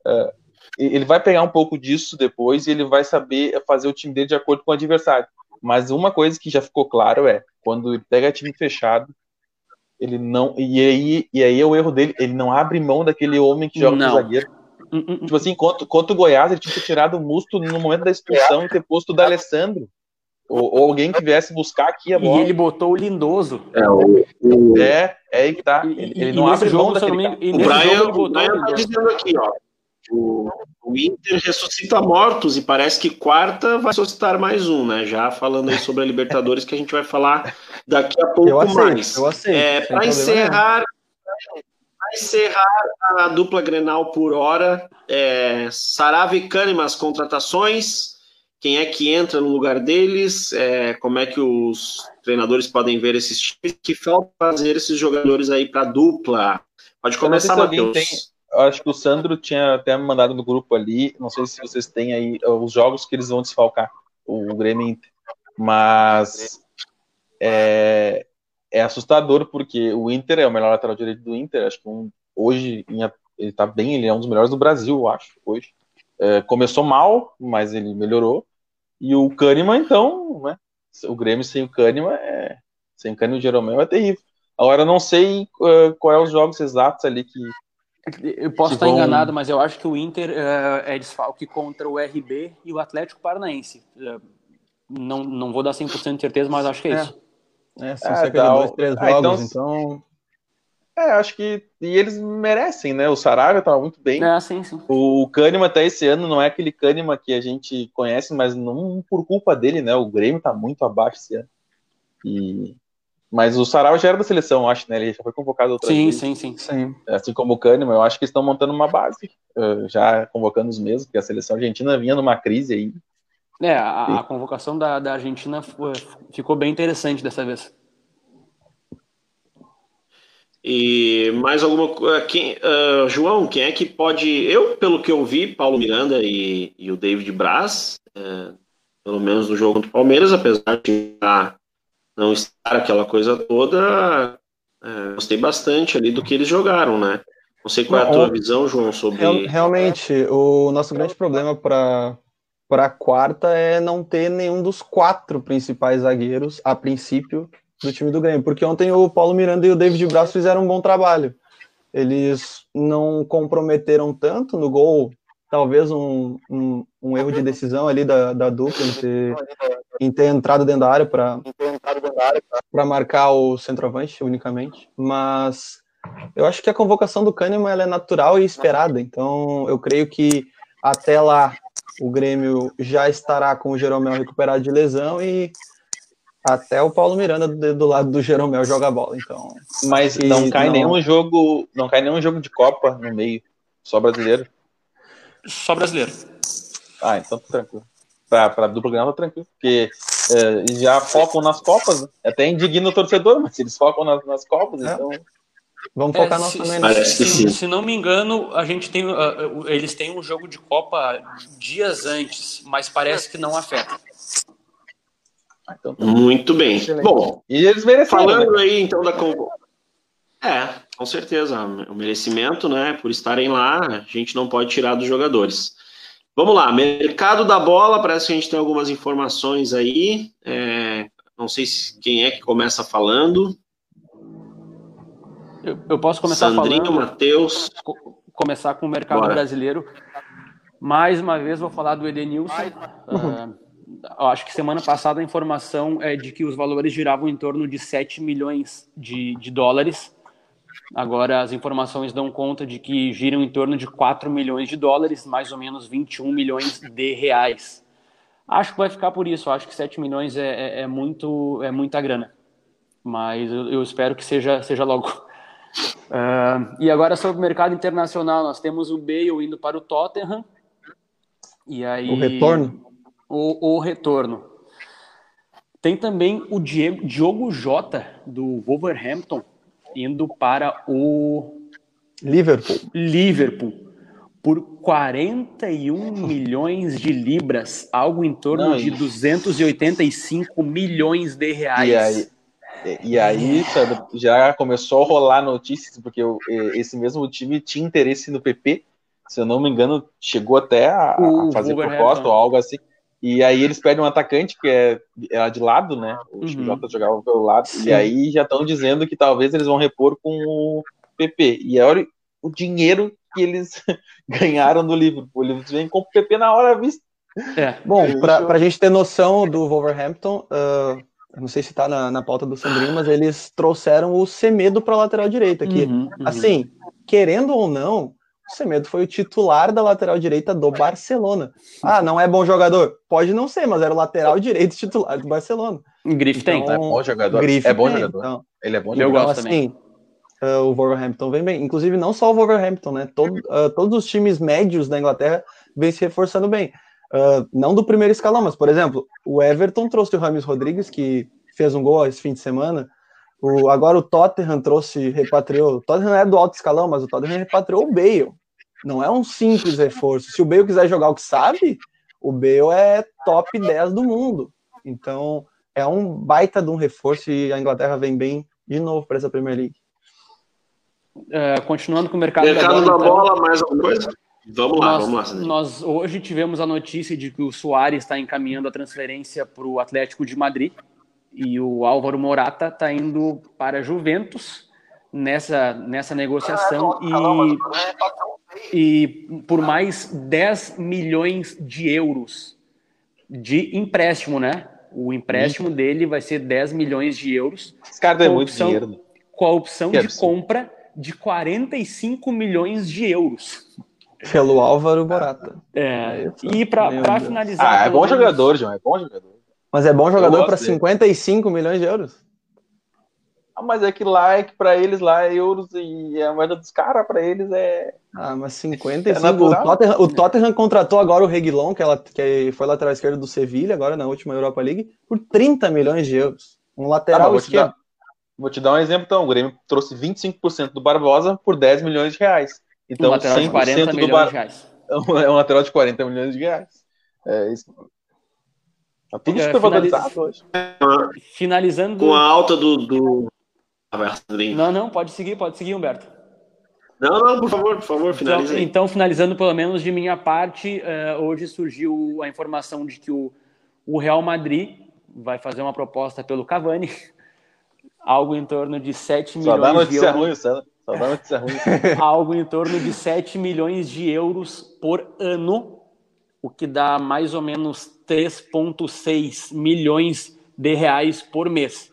uh, ele vai pegar um pouco disso depois e ele vai saber fazer o time dele de acordo com o adversário. Mas uma coisa que já ficou claro é, quando ele pega time fechado, ele não. E aí, e aí é o erro dele, ele não abre mão daquele homem que joga no zagueiro. Uh, uh, uh. Tipo assim, contra, contra o Goiás, ele tinha tirado o Musto no momento da expulsão e ter posto o da Alessandro. Ou, ou, alguém que viesse buscar aqui a bola. E ele botou o Lindoso. É, o, o... é, é aí que tá. Ele, ele não abre mão daquele. o Brian, o Brian tá dizendo aqui, ó. O, o, Inter ressuscita mortos e parece que quarta vai ressuscitar mais um, né? Já falando aí sobre a Libertadores, que a gente vai falar daqui a pouco eu aceito, mais. Eu aceito, é, Para encerrar, para encerrar a dupla Grenal por hora, é, Sarave e Kahneman, as contratações, quem é que entra no lugar deles, é, como é que os treinadores podem ver esses times, que falta fazer esses jogadores aí para dupla. Pode começar, Matheus acho que o Sandro tinha até me mandado no grupo ali. Não sei se vocês têm aí uh, os jogos que eles vão desfalcar, o Grêmio Inter. Mas é, é assustador, porque o Inter é o melhor lateral direito do Inter. Acho que um, hoje ele tá bem, ele é um dos melhores do Brasil, eu acho, hoje. É, começou mal, mas ele melhorou. E o Kahneman, então, né? O Grêmio sem o Kahneman é. Sem o Kahneman e o Jeromel é terrível. Agora, eu não sei uh, qual é os jogos exatos ali que, eu posso estar vão... enganado, mas eu acho que o Inter uh, é desfalque contra o RB e o Atlético Paranaense. Uh, não, não vou dar 100% de certeza, mas acho que é, é. isso. É, são é, cerca de dois, três ah, jogos, então... então... É, acho que. E eles merecem, né? O Sarabia tava muito bem. É, sim, sim. O Kahneman até esse ano não é aquele Kahneman que a gente conhece, mas não por culpa dele, né? O Grêmio tá muito abaixo esse ano. E mas o Sarau já era da seleção, acho, né? Ele já foi convocado outra sim, vez. Sim, sim, sim. Assim como o Kahneman, eu acho que estão montando uma base, uh, já convocando os mesmos, porque a seleção argentina vinha numa crise aí. É, a, a convocação da, da Argentina foi, ficou bem interessante dessa vez. E mais alguma coisa. Uh, João, quem é que pode. Eu, pelo que eu vi, Paulo Miranda e, e o David Braz, uh, pelo menos no jogo contra o Palmeiras, apesar de não estar aquela coisa toda, gostei bastante ali do que eles jogaram, né? Não sei qual é a tua visão, João, sobre. Realmente, o nosso grande problema para para a quarta é não ter nenhum dos quatro principais zagueiros, a princípio, do time do Grêmio. Porque ontem o Paulo Miranda e o David Braz fizeram um bom trabalho. Eles não comprometeram tanto no gol, talvez um, um, um erro de decisão ali da, da dupla em ter, em ter entrado dentro da área para marcar o centroavante unicamente, mas eu acho que a convocação do Kahneman ela é natural e esperada, então eu creio que até lá o Grêmio já estará com o Jeromel recuperado de lesão e até o Paulo Miranda do, do lado do Jeromel joga bola, então. Mas não cai não... nenhum jogo, não cai nenhum jogo de Copa no meio, só brasileiro. Só brasileiro. Ah, então tá tranquilo. Pra, pra dupla Granal tá tranquilo, porque é, já focam nas Copas, né? até indigna o torcedor, mas eles focam nas, nas Copas, é. então. Vamos focar é, se, também. Né? Se, se, se, não me engano, a gente tem, uh, eles têm um jogo de Copa dias antes, mas parece que não afeta. Então, tá Muito bem. Excelente. Bom, e eles mereceram, falando né? aí então da É, com certeza, o merecimento, né? Por estarem lá, a gente não pode tirar dos jogadores. Vamos lá, mercado da bola, parece que a gente tem algumas informações aí. É, não sei se quem é que começa falando. Eu, eu posso começar Sandrinho, falando. Matheus. Começar com o mercado Bora. brasileiro. Mais uma vez vou falar do Edenilson. Uh, acho que semana passada a informação é de que os valores giravam em torno de 7 milhões de, de dólares. Agora as informações dão conta de que giram em torno de 4 milhões de dólares, mais ou menos 21 milhões de reais. Acho que vai ficar por isso. Acho que 7 milhões é, é, é muito, é muita grana. Mas eu, eu, espero que seja, seja logo. Uh, e agora sobre o mercado internacional, nós temos o Bale indo para o Tottenham. E aí, o retorno? O, o retorno. Tem também o Diego, Diogo Jota, do Wolverhampton, indo para o Liverpool. Liverpool por 41 milhões de libras, algo em torno Não, de 285 milhões de reais. E aí, e aí já começou a rolar notícias, porque esse mesmo time tinha interesse no PP, se eu não me engano, chegou até a, a fazer proposta ou algo assim. E aí eles pedem um atacante que é, é de lado, né? O uhum. Jota jogava pelo lado. Sim. E aí já estão dizendo que talvez eles vão repor com o PP. E olha o dinheiro que eles ganharam do Liverpool. Eles vêm com o PP na hora vista. É. Bom, para a gente ter noção do Wolverhampton, uh, não sei se está na, na pauta do Sandrinho, mas eles trouxeram o Semedo para lateral direita aqui. Uhum, uhum. Assim, querendo ou não, o Semedo foi o titular da lateral direita do Barcelona. Ah, não é bom jogador? Pode não ser, mas era o lateral direito titular do Barcelona. Grife então, tem. É bom jogador. Grife é bom tem, jogador. Então, Ele é bom jogador. Eu gosto assim, uh, o Wolverhampton vem bem. Inclusive, não só o Wolverhampton, né? Todo, uh, todos os times médios da Inglaterra vêm se reforçando bem. Uh, não do primeiro escalão, mas, por exemplo, o Everton trouxe o Rames Rodrigues, que fez um gol esse fim de semana. O, agora o Tottenham trouxe, repatriou. O Tottenham é do alto escalão, mas o Tottenham repatriou o Bale. Não é um simples reforço. Se o Bale quiser jogar o que sabe, o Bale é top 10 do mundo. Então, é um baita de um reforço e a Inglaterra vem bem de novo para essa Premier League. É, continuando com o mercado, mercado da bola, da bola então, mais alguma coisa? Vamos lá, nós, vamos lá. Nós hoje tivemos a notícia de que o Soares está encaminhando a transferência para o Atlético de Madrid e o Álvaro Morata está indo para Juventus nessa, nessa negociação e, e por mais 10 milhões de euros de empréstimo, né? O empréstimo Isso. dele vai ser 10 milhões de euros. Esse cara é muito opção, dinheiro. Né? Com a opção que de absurdo. compra de 45 milhões de euros. Pelo Álvaro Morata. É, é e para finalizar. Ah, é bom menos... jogador, João, é bom jogador. Mas é bom jogador para 55 milhões de euros? Mas é que lá é que para eles lá é euros e a moeda dos caras para eles é. Ah, mas 55. É o, Tottenham, o Tottenham contratou agora o Reguilon, que, ela, que foi lateral esquerdo do Sevilha, agora na última Europa League, por 30 milhões de euros. Um lateral ah, vou esquerdo. Te dar, vou te dar um exemplo então. O Grêmio trouxe 25% do Barbosa por 10 milhões de reais. Então, um lateral 100% de 40 do Bar... de reais. É um lateral de 40 milhões de reais. É isso. Tá tudo super valorizado hoje. Finalizando. Com a alta do. do... Não, não, pode seguir, pode seguir, Humberto. Não, não, por favor, por favor, finalize. Então, então finalizando pelo menos de minha parte, uh, hoje surgiu a informação de que o, o Real Madrid vai fazer uma proposta pelo Cavani, algo em torno de 7 milhões Só dá notícia de euros. Ruim, Só dá notícia ruim. algo em torno de 7 milhões de euros por ano, o que dá mais ou menos 3,6 milhões de reais por mês.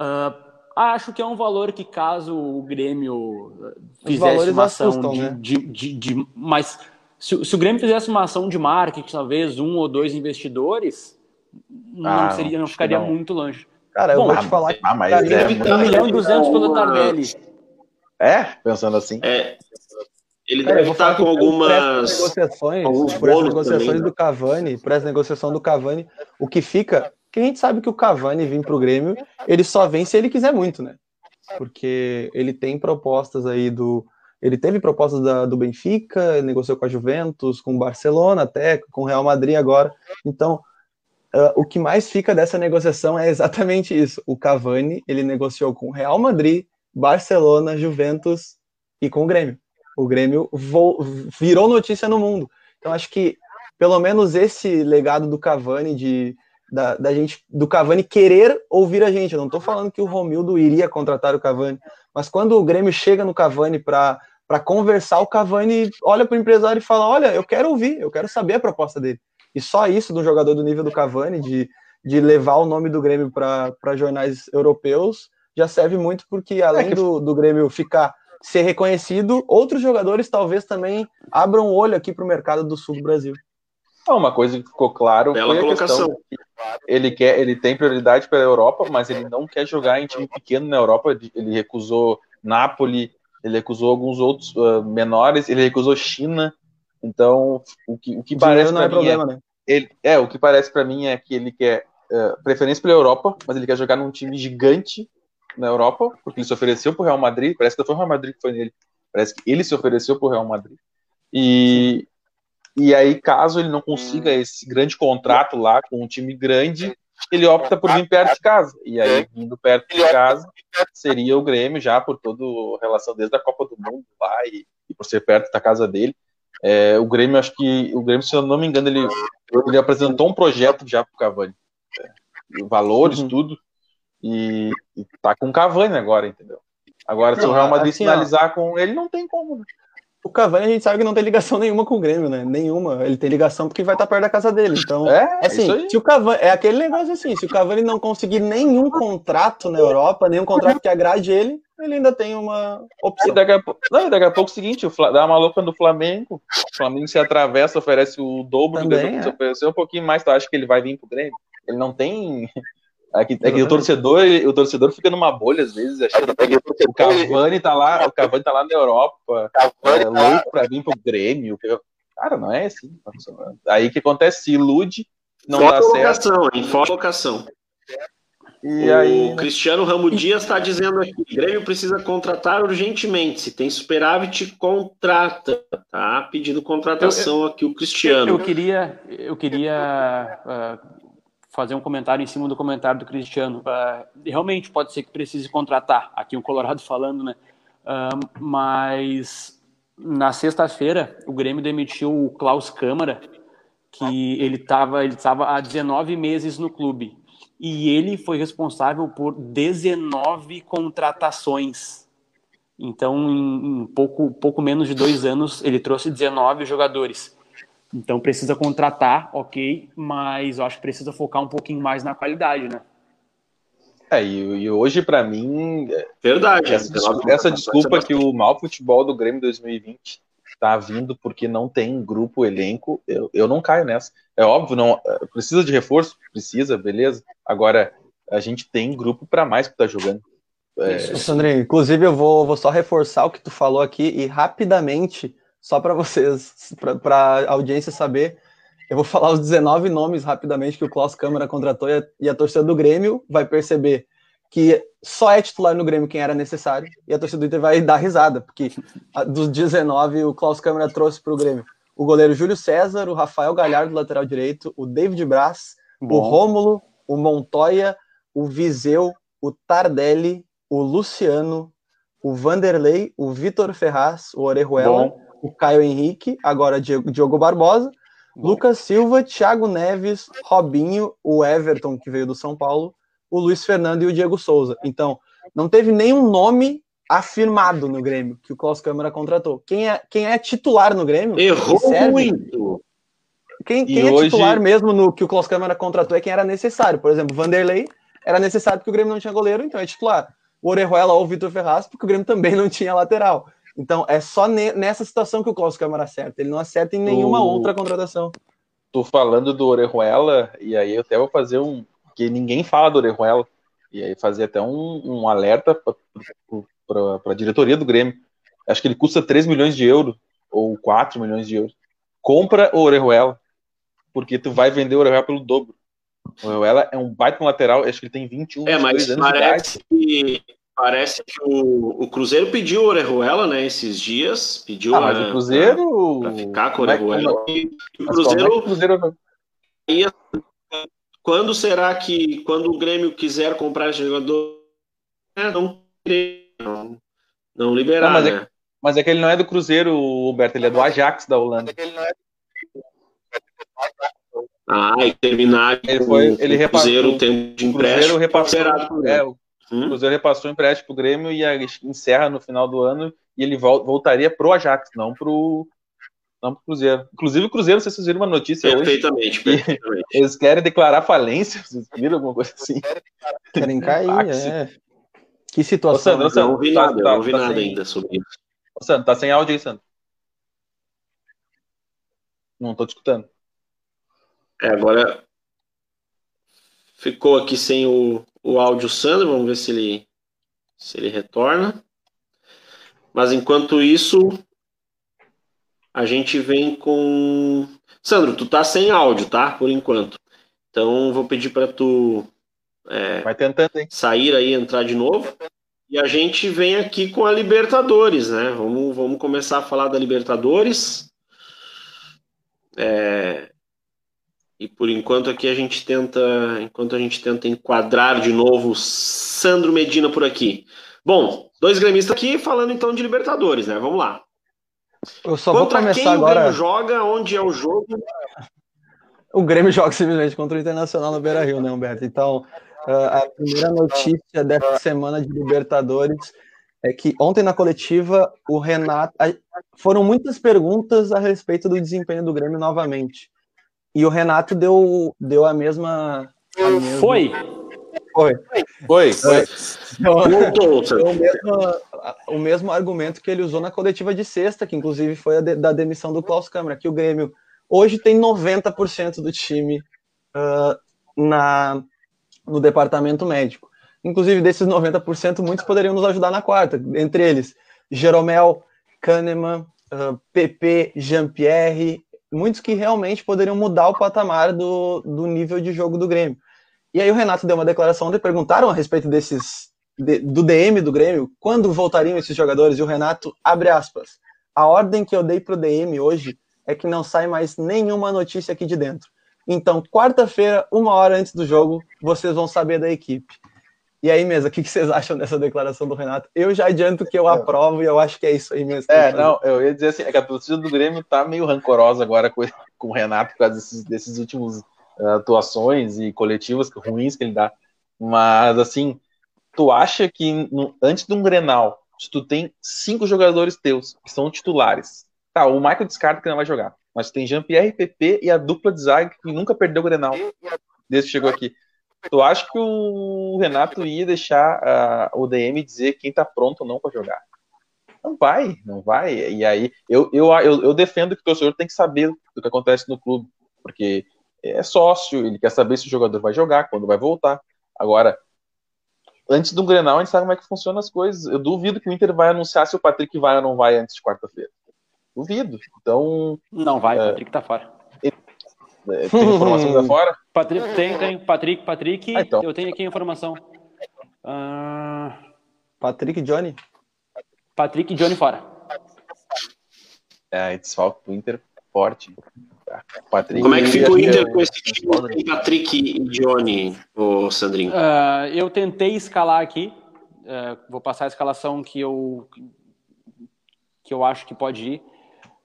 Uh, acho que é um valor que caso o Grêmio fizesse uma ação assustam, de, né? de, de, de, mas se, se, o Grêmio fizesse uma ação de marketing, talvez um ou dois investidores, ah, não seria, não ficaria não. muito longe. Cara, Bom, eu vou te falar ah, mas é, um milhão e duzentos pelo Tardelli. É, pensando assim. É, ele Cara, deve estar com algumas negociações, por as negociações também, né? do Cavani, por essa negociação do Cavani, o que fica, que a gente sabe que o Cavani vir para o Grêmio, ele só vem se ele quiser muito, né? Porque ele tem propostas aí do, ele teve propostas da, do Benfica, negociou com a Juventus, com o Barcelona até, com o Real Madrid agora. Então, uh, o que mais fica dessa negociação é exatamente isso. O Cavani, ele negociou com o Real Madrid, Barcelona, Juventus e com o Grêmio o Grêmio virou notícia no mundo. Então acho que pelo menos esse legado do Cavani de da, da, gente do Cavani querer ouvir a gente. Eu não estou falando que o Romildo iria contratar o Cavani, mas quando o Grêmio chega no Cavani para conversar, o Cavani olha para o empresário e fala: Olha, eu quero ouvir, eu quero saber a proposta dele. E só isso de um jogador do nível do Cavani, de, de levar o nome do Grêmio para jornais europeus, já serve muito, porque além é que... do, do Grêmio ficar ser reconhecido, outros jogadores talvez também abram o olho aqui para o mercado do sul do Brasil. Uma coisa que ficou claro Bela foi colocação. ele quer, ele tem prioridade para a Europa, mas ele não quer jogar em time pequeno na Europa. Ele recusou Napoli, ele recusou alguns outros uh, menores, ele recusou China. Então, o que, o que parece para é mim problema, é, né? ele, é o que parece para mim é que ele quer uh, preferência pela Europa, mas ele quer jogar num time gigante na Europa, porque ele se ofereceu para o Real Madrid, parece que foi o Real Madrid que foi nele, parece que ele se ofereceu para o Real Madrid. E, e aí, caso ele não consiga esse grande contrato lá com um time grande, ele opta por vir perto de casa. E aí, vindo perto de casa, seria o Grêmio, já por toda a relação desde a Copa do Mundo lá e, e por ser perto da casa dele. É, o Grêmio, acho que o Grêmio, se eu não me engano, ele, ele apresentou um projeto já para o Cavani. É, valores, uhum. tudo. E, e tá com o Cavani agora, entendeu? Agora, se o Real Madrid assim, finalizar com ele, não tem como. O Cavani a gente sabe que não tem ligação nenhuma com o Grêmio, né? Nenhuma. Ele tem ligação porque vai estar perto da casa dele. Então, é, assim, se o Cavani. É aquele negócio assim: se o Cavani não conseguir nenhum contrato na Europa, nenhum contrato que agrade ele, ele ainda tem uma opção. E daqui a, não, daqui a pouco é o seguinte: o Fla, dá uma louca do Flamengo, o Flamengo se atravessa, oferece o dobro Também, do que é. ofereceu um pouquinho mais, tu acha que ele vai vir pro Grêmio? Ele não tem é que, é que o torcedor, o torcedor fica numa bolha às vezes, achando que o Cavani tá lá, o Cavani tá lá na Europa, é, louco pra vir pro Grêmio. Cara, não é assim. Aí que acontece, se ilude, não Foca dá certo. Locação, hein? Foca locação. E o aí... Cristiano Ramo Dias está dizendo aqui: Grêmio precisa contratar urgentemente. Se tem superávit, contrata. Tá pedindo contratação eu, aqui o Cristiano. Eu queria, eu queria uh, fazer um comentário em cima do comentário do Cristiano. Uh, realmente pode ser que precise contratar, aqui o Colorado falando, né? Uh, mas na sexta-feira o Grêmio demitiu o Klaus Câmara, que ele estava ele tava há 19 meses no clube. E ele foi responsável por 19 contratações. Então, em, em pouco, pouco menos de dois anos, ele trouxe 19 jogadores. Então precisa contratar, ok, mas eu acho que precisa focar um pouquinho mais na qualidade, né? É, e, e hoje, para mim. Verdade. Essa, desculpa, essa desculpa que o mau futebol do Grêmio 2020 tá vindo porque não tem grupo, elenco, eu, eu não caio nessa. É óbvio, não é, precisa de reforço? Precisa, beleza. Agora, a gente tem grupo para mais que tá jogando. É... Sandrinho, inclusive eu vou, vou só reforçar o que tu falou aqui e rapidamente só para vocês, para a audiência saber, eu vou falar os 19 nomes rapidamente que o Klaus Câmara contratou e a, e a torcida do Grêmio vai perceber que só é titular no Grêmio quem era necessário e a torcida do Inter vai dar risada, porque dos 19 o Klaus Câmara trouxe para o Grêmio o goleiro Júlio César, o Rafael Galhardo, lateral direito, o David Braz, Bom. o Rômulo, o Montoya, o Viseu, o Tardelli, o Luciano, o Vanderlei, o Vitor Ferraz, o Orejuela, Bom o Caio Henrique, agora Diego, Diogo Barbosa, Bom. Lucas Silva, Thiago Neves, Robinho, o Everton, que veio do São Paulo, o Luiz Fernando e o Diego Souza. Então, não teve nenhum nome afirmado no Grêmio que o Klaus Câmara contratou. Quem é, quem é titular no Grêmio? Errou serve, muito. quem, quem é hoje... titular mesmo no que o Klaus Câmara contratou é quem era necessário. Por exemplo, Vanderlei era necessário porque o Grêmio não tinha goleiro, então é titular. O Orejuela ou o Vitor Ferraz, porque o Grêmio também não tinha lateral. Então é só nessa situação que o Klaus Câmara acerta. Ele não acerta em nenhuma outra contratação. Tô falando do Orejuela, e aí eu até vou fazer um. que ninguém fala do Orejuela. E aí fazer até um, um alerta para a diretoria do Grêmio. Acho que ele custa 3 milhões de euros, ou 4 milhões de euros. Compra o Orejuela, porque tu vai vender o Orejuela pelo dobro. O Orejuela é um baita lateral, acho que ele tem 21 é, mas anos parece que Parece que o, o Cruzeiro pediu o Orejuela, né, esses dias. Pediu ah, mas a, o Cruzeiro. Pra, ficar com o é Orejuela. É, o Cruzeiro. É o Cruzeiro... Ia, quando será que, quando o Grêmio quiser comprar jogador, é, não, não, não liberar, não, mas, é né? é, mas é que ele não é do Cruzeiro, Roberto, ele é do Ajax da Holanda. Ah, e terminar ele foi, ele o Cruzeiro, o tempo de empréstimo, repassou, é, o Hum? O Cruzeiro repassou o empréstimo pro Grêmio e encerra no final do ano e ele voltaria pro Ajax, não pro, não pro Cruzeiro. Inclusive o Cruzeiro, vocês viram uma notícia perfeitamente, hoje. Perfeitamente, Eles querem declarar falência, vocês viram alguma coisa assim? Querem cair, é. Que situação. Ô, Sandro, Sandro, não ouvi tá, nada, tá, não ouvi tá nada sem... ainda sobre isso. Ô, Sandro, tá sem áudio aí, Sandro? Não tô te escutando. É, agora ficou aqui sem o, o áudio Sandro, vamos ver se ele, se ele retorna. Mas enquanto isso, a gente vem com. Sandro, tu tá sem áudio, tá? Por enquanto. Então vou pedir para tu é, Vai tentando, hein? sair aí, entrar de novo. E a gente vem aqui com a Libertadores, né? Vamos, vamos começar a falar da Libertadores. É, e por enquanto aqui a gente tenta, enquanto a gente tenta enquadrar de novo Sandro Medina por aqui. Bom, dois gremistas aqui falando então de Libertadores, né? Vamos lá. Eu só Contra vou começar quem agora. O Grêmio joga, onde é o jogo? O Grêmio joga simplesmente contra o Internacional no Beira-Rio, né, Humberto? Então, a primeira notícia dessa semana de Libertadores é que ontem na coletiva o Renato foram muitas perguntas a respeito do desempenho do Grêmio novamente. E o Renato deu, deu a mesma. A mesma... Foi? Foi. Foi. Foi. Deu, o, mesmo, o mesmo argumento que ele usou na coletiva de sexta, que inclusive foi a de, da demissão do Klaus Câmara, que o Grêmio hoje tem 90% do time uh, na, no departamento médico. Inclusive, desses 90%, muitos poderiam nos ajudar na quarta. Entre eles, Jeromel, Kahneman, uh, PP, Jean-Pierre, muitos que realmente poderiam mudar o patamar do, do nível de jogo do Grêmio. E aí o Renato deu uma declaração onde perguntaram a respeito desses de, do DM do Grêmio, quando voltariam esses jogadores, e o Renato abre aspas. A ordem que eu dei para o DM hoje é que não sai mais nenhuma notícia aqui de dentro. Então, quarta-feira, uma hora antes do jogo, vocês vão saber da equipe. E aí, mesa, o que, vocês acham dessa declaração do Renato? Eu já adianto que eu é. aprovo e eu acho que é isso aí mesmo. É, não, eu ia dizer assim, é que a torcida do Grêmio tá meio rancorosa agora com, com o Renato por causa desses, desses últimos uh, atuações e coletivas ruins que ele dá. Mas, assim, tu acha que no, antes de um Grenal, se tu tem cinco jogadores teus que são titulares, tá, o Michael descarta que não vai jogar, mas tu tem Jean-Pierre, PP e a dupla de zaga que nunca perdeu o Grenal desde que chegou aqui. Tu acha que o Renato ia deixar uh, o DM dizer quem tá pronto ou não para jogar? Não vai, não vai. E aí, eu, eu, eu, eu defendo que o torcedor tem que saber do que acontece no clube, porque é sócio, ele quer saber se o jogador vai jogar, quando vai voltar. Agora, antes do Grenal, a gente sabe como é que funcionam as coisas. Eu duvido que o Inter vai anunciar se o Patrick vai ou não vai antes de quarta-feira. Duvido. Então. Não vai, o é, Patrick tá fora. É, tem informação da fora? Patrick, tem, tem. Patrick, Patrick, ah, então. eu tenho aqui a informação. Uh... Patrick Johnny? Patrick e Johnny fora. É, desfalque pro Inter forte. Patrick, Como é que fica o Inter com esse time de Patrick e Johnny, o Sandrinho? Uh, eu tentei escalar aqui. Uh, vou passar a escalação que eu que eu acho que pode ir.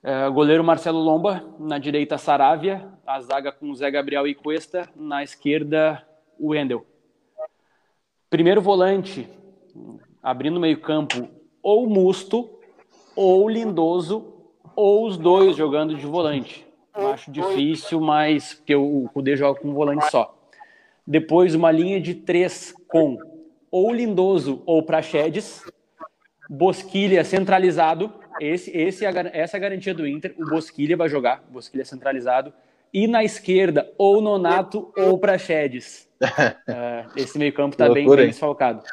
Uh, goleiro Marcelo Lomba, na direita Saravia, a zaga com Zé Gabriel e Cuesta, na esquerda Wendel. Primeiro volante, abrindo meio campo, ou Musto, ou Lindoso, ou os dois jogando de volante. acho difícil, mas porque o Cudê joga com um volante só. Depois uma linha de três com ou Lindoso ou Praxedes, Bosquilha centralizado, esse, esse é essa é a garantia do Inter, o Bosquilha vai jogar, Bosquilha centralizado, e na esquerda, ou Nonato ou Praxedes. uh, esse meio campo está bem, bem desfalcado.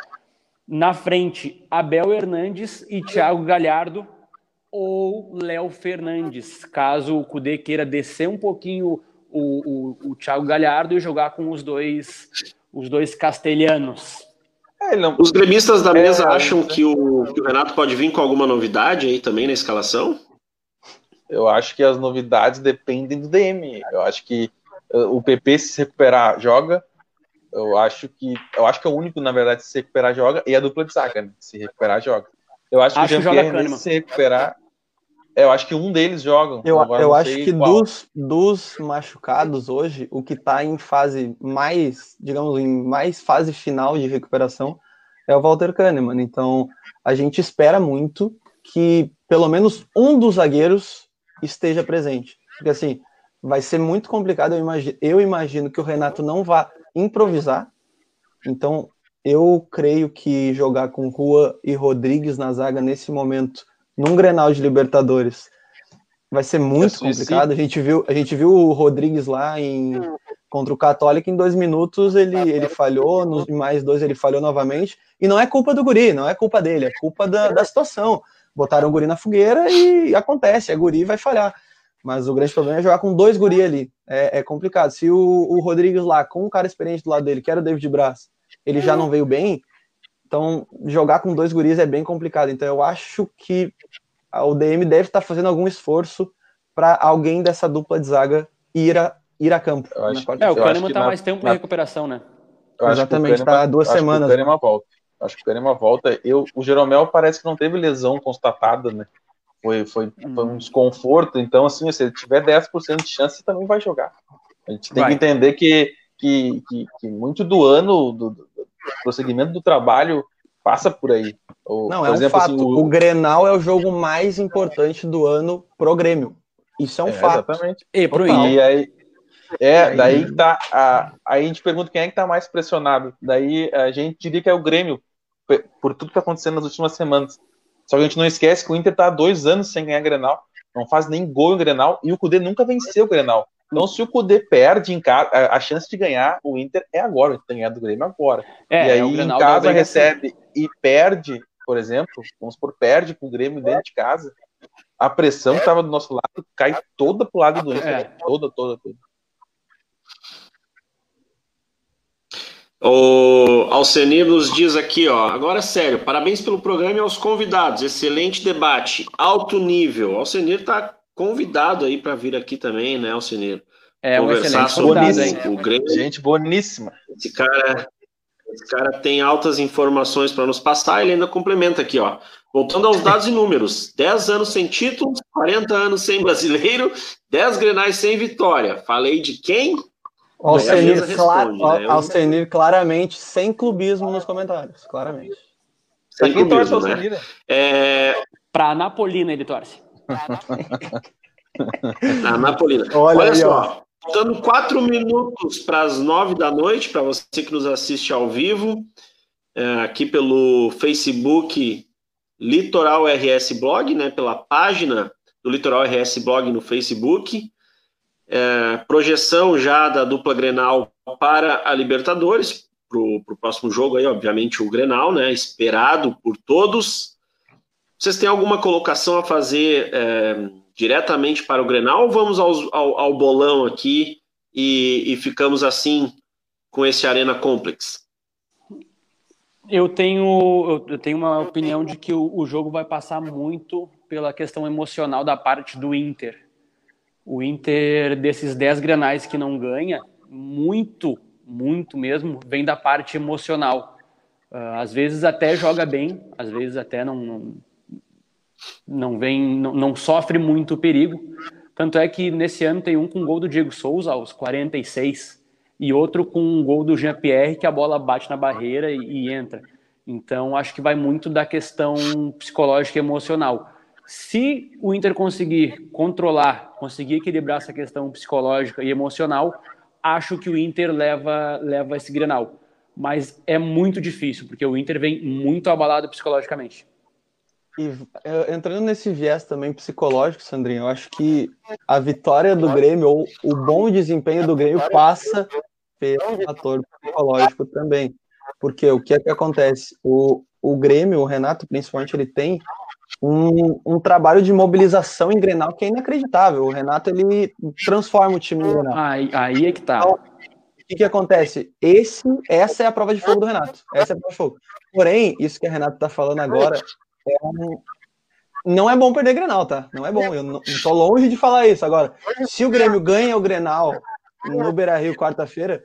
Na frente, Abel Hernandes e Thiago Galhardo ou Léo Fernandes, caso o Cudê queira descer um pouquinho o, o, o Thiago Galhardo e jogar com os dois os dois castelhanos. É, não... Os gremistas da é, mesa é, acham que o, que o Renato pode vir com alguma novidade aí também na escalação? Eu acho que as novidades dependem do DM. Eu acho que uh, o PP se recuperar joga, eu acho que eu acho que é o único, na verdade, se recuperar joga, e a dupla de zaga, né? Se recuperar joga. Eu acho, acho que o Jean-Pierre, se recuperar, eu acho que um deles joga. Eu, eu acho que dos, dos machucados hoje, o que está em fase mais, digamos, em mais fase final de recuperação é o Walter Kahneman. Então, a gente espera muito que pelo menos um dos zagueiros esteja presente. Porque assim, vai ser muito complicado. Eu imagino, eu imagino que o Renato não vá improvisar. Então, eu creio que jogar com Rua e Rodrigues na zaga nesse momento, num Grenal de Libertadores, vai ser muito complicado. A gente viu, a gente viu o Rodrigues lá em contra o Católico em dois minutos ele, ele falhou, nos mais dois ele falhou novamente. E não é culpa do Guri, não é culpa dele, é culpa da, da situação. Botaram o Guri na fogueira e acontece, é Guri vai falhar. Mas o grande problema é jogar com dois guri ali. É, é complicado. Se o, o, Rodrigues lá, com um cara experiente do lado dele, que era o David Braz, ele já não veio bem, então jogar com dois guris é bem complicado. Então eu acho que o DM deve estar fazendo algum esforço para alguém dessa dupla de zaga ir a, ir a campo. Acho, é, o Kahneman está mais tempo na, em recuperação, né? Exatamente, está duas semanas. Que o Kahneman volta. Acho que o Kahneman volta. Eu, o Jeromel parece que não teve lesão constatada, né? Foi, foi, foi um uhum. desconforto. Então, assim, se ele tiver 10% de chance, você também vai jogar. A gente tem vai. que entender que, que, que, que, muito do ano, do, do, prosseguimento do trabalho, passa por aí. Ou, Não, por é exemplo, um fato. Assim, o... o... Grenal é o jogo mais importante do ano pro Grêmio. Isso é um é, fato. Exatamente. E, pro e aí, é, daí tá. A, aí a gente pergunta quem é que tá mais pressionado. Daí a gente diria que é o Grêmio, por tudo que tá acontecendo nas últimas semanas. Só que a gente não esquece que o Inter tá há dois anos sem ganhar Grenal, não faz nem gol em Grenal, e o Cudê nunca venceu o Grenal. Então, se o Cudê perde em casa, a, chance de ganhar o Inter é agora, tem ganhar do Grêmio agora. É, e aí, é em casa, recebe e perde, por exemplo, vamos por perde pro Grêmio dentro de casa, a pressão que estava do nosso lado cai toda pro lado do Inter. É. Toda, toda, toda. O Alcenir nos diz aqui, ó. Agora sério, parabéns pelo programa e aos convidados. Excelente debate, alto nível. Alcenir tá convidado aí para vir aqui também, né, Alcenir? É, Conversar um sobre o Grêmio. Gente boníssima. Esse cara, esse cara tem altas informações para nos passar. Ele ainda complementa aqui, ó. Voltando aos dados e números: 10 anos sem títulos, 40 anos sem brasileiro, 10 grenais sem vitória. Falei de quem? Alcenir, responde, né? Alcenir claramente, sem clubismo nos comentários, claramente. Sem quem torce Alcenir? Né? É... Pra Napolina ele torce. A Napolina. Olha, Olha aí, só, faltando quatro minutos para as nove da noite, para você que nos assiste ao vivo, é, aqui pelo Facebook Litoral RS Blog, né, pela página do Litoral RS Blog no Facebook é, projeção já da dupla Grenal para a Libertadores, para o próximo jogo aí, obviamente, o Grenal, né? Esperado por todos. Vocês têm alguma colocação a fazer é, diretamente para o Grenal ou vamos ao, ao, ao bolão aqui e, e, ficamos assim com esse Arena Complex? Eu tenho, eu tenho uma opinião de que o, o jogo vai passar muito pela questão emocional da parte do Inter o Inter, desses 10 granais que não ganha, muito, muito mesmo, vem da parte emocional. Uh, às vezes até joga bem, às vezes até não, não, não vem, não, não, sofre muito perigo. Tanto é que nesse ano tem um com gol do Diego Souza aos 46 e outro com um gol do Jean-Pierre que a bola bate na barreira e, e entra. Então acho que vai muito da questão psicológica e emocional. Se o Inter conseguir controlar, conseguir equilibrar essa questão psicológica e emocional, acho que o Inter leva, leva esse Grenal. Mas é muito difícil, porque o Inter vem muito abalado psicologicamente. E entrando nesse viés também psicológico, Sandrinho, eu acho que a vitória do Grêmio ou o bom desempenho do Grêmio passa pelo fator psicológico também. Porque o que é que acontece? O, o Grêmio, o Renato principalmente, ele tem um, um trabalho de mobilização em Grenal que é inacreditável. O Renato, ele transforma o time em Grenal. Aí, aí é que tá. Então, o que, que acontece? Esse, essa é a prova de fogo do Renato. Essa é a prova de fogo. Porém, isso que o Renato tá falando agora é não é bom perder Grenal, tá? Não é bom. Eu não, tô longe de falar isso. Agora, se o Grêmio ganha o Grenal no Beira Rio quarta-feira,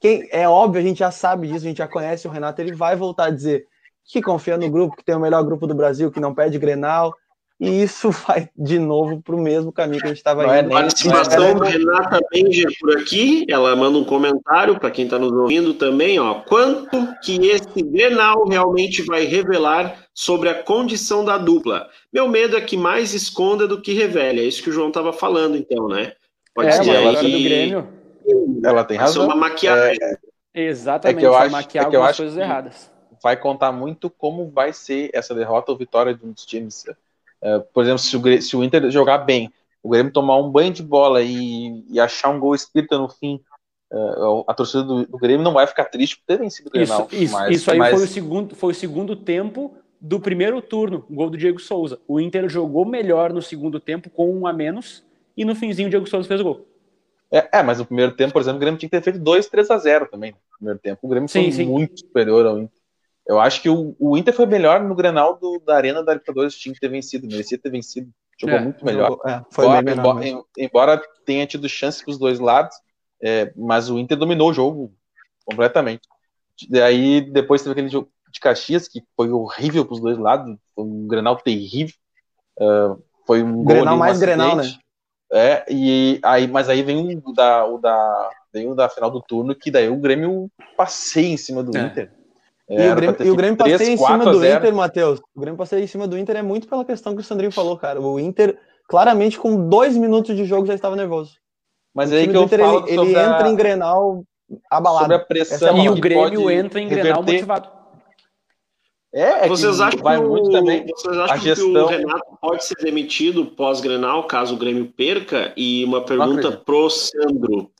quem é óbvio, a gente já sabe disso, a gente já conhece o Renato, ele vai voltar a dizer que confia no grupo, que tem o melhor grupo do Brasil, que não pede Grenal, e isso vai de novo para o mesmo caminho que a gente estava indo. É participação é, da Renata Benja por aqui, ela manda um comentário para quem está nos ouvindo também, ó. Quanto que esse Grenal realmente vai revelar sobre a condição da dupla? Meu medo é que mais esconda do que revele. É isso que o João estava falando, então, né? Pode é, ser ela que... do Grêmio. Ela tem razão. Ser uma maquiagem. É, Exatamente, é que eu acho, maquiar é que eu acho coisas erradas. Vai contar muito como vai ser essa derrota ou vitória de um dos times. Uh, por exemplo, se o, se o, Inter jogar bem, o Grêmio tomar um banho de bola e, e achar um gol espírita no fim, uh, a torcida do, do, Grêmio não vai ficar triste por ter vencido o Grenal. Isso, isso, mas, isso aí mas... foi, o segundo, foi o segundo tempo do primeiro turno, o gol do Diego Souza. O Inter jogou melhor no segundo tempo com um a menos e no finzinho o Diego Souza fez o gol. É, é, mas no primeiro tempo, por exemplo, o Grêmio tinha que ter feito 2, 3 a 0 também no primeiro tempo. O Grêmio sim, foi sim. muito superior ao Inter. Eu acho que o, o Inter foi melhor no Grenal do, da Arena da Libertadores, tinha que ter vencido, merecia ter vencido. Jogou é, muito melhor. Jogou, é, embora, embora, embora, tenha tido chances para os dois lados, é, mas o Inter dominou o jogo completamente. Daí depois teve aquele jogo de Caxias, que foi horrível para os dois lados, foi um Grenal terrível. Uh, foi um Grenal mais Grenal, né? É, e aí, mas aí vem o da, o da, vem o da final do turno, que daí o Grêmio passeia em cima do é. Inter. É, e, o Grêmio, e o Grêmio passeia em cima do Inter, Matheus. O Grêmio passeia em cima do Inter é muito pela questão que o Sandrinho falou, cara. O Inter, claramente, com dois minutos de jogo, já estava nervoso. Mas é aí que eu Inter, falo ele, ele entra em Grenal abalado. Sobre a pressão. É e o Grêmio entra em Grenal motivado. É, é vocês acham vai que o, muito também vocês acham a gestão... que o Renato pode ser demitido pós-Grenal, caso o Grêmio perca? E uma pergunta pro Sandro.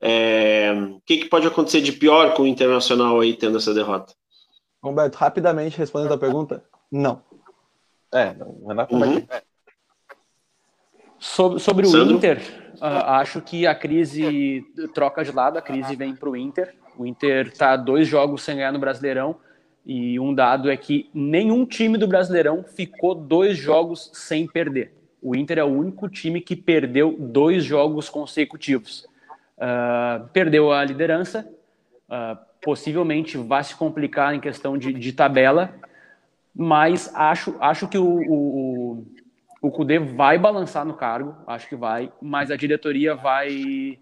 É, o que, que, pode acontecer de pior com o Internacional aí tendo essa derrota? Humberto, rapidamente respondendo a pergunta, não. É, o Renato uhum. vai ter. Sobre, sobre o Inter, uh, acho que a crise troca de lado, a crise vem para o Inter. O Inter está dois jogos sem ganhar no Brasileirão e um dado é que nenhum time do Brasileirão ficou dois jogos sem perder. O Inter é o único time que perdeu dois jogos consecutivos. Uh, perdeu a liderança, uh, possivelmente vai se complicar em questão de, de tabela, mas acho, acho que o, o, o Cudê vai balançar no cargo, acho que vai, mas a diretoria vai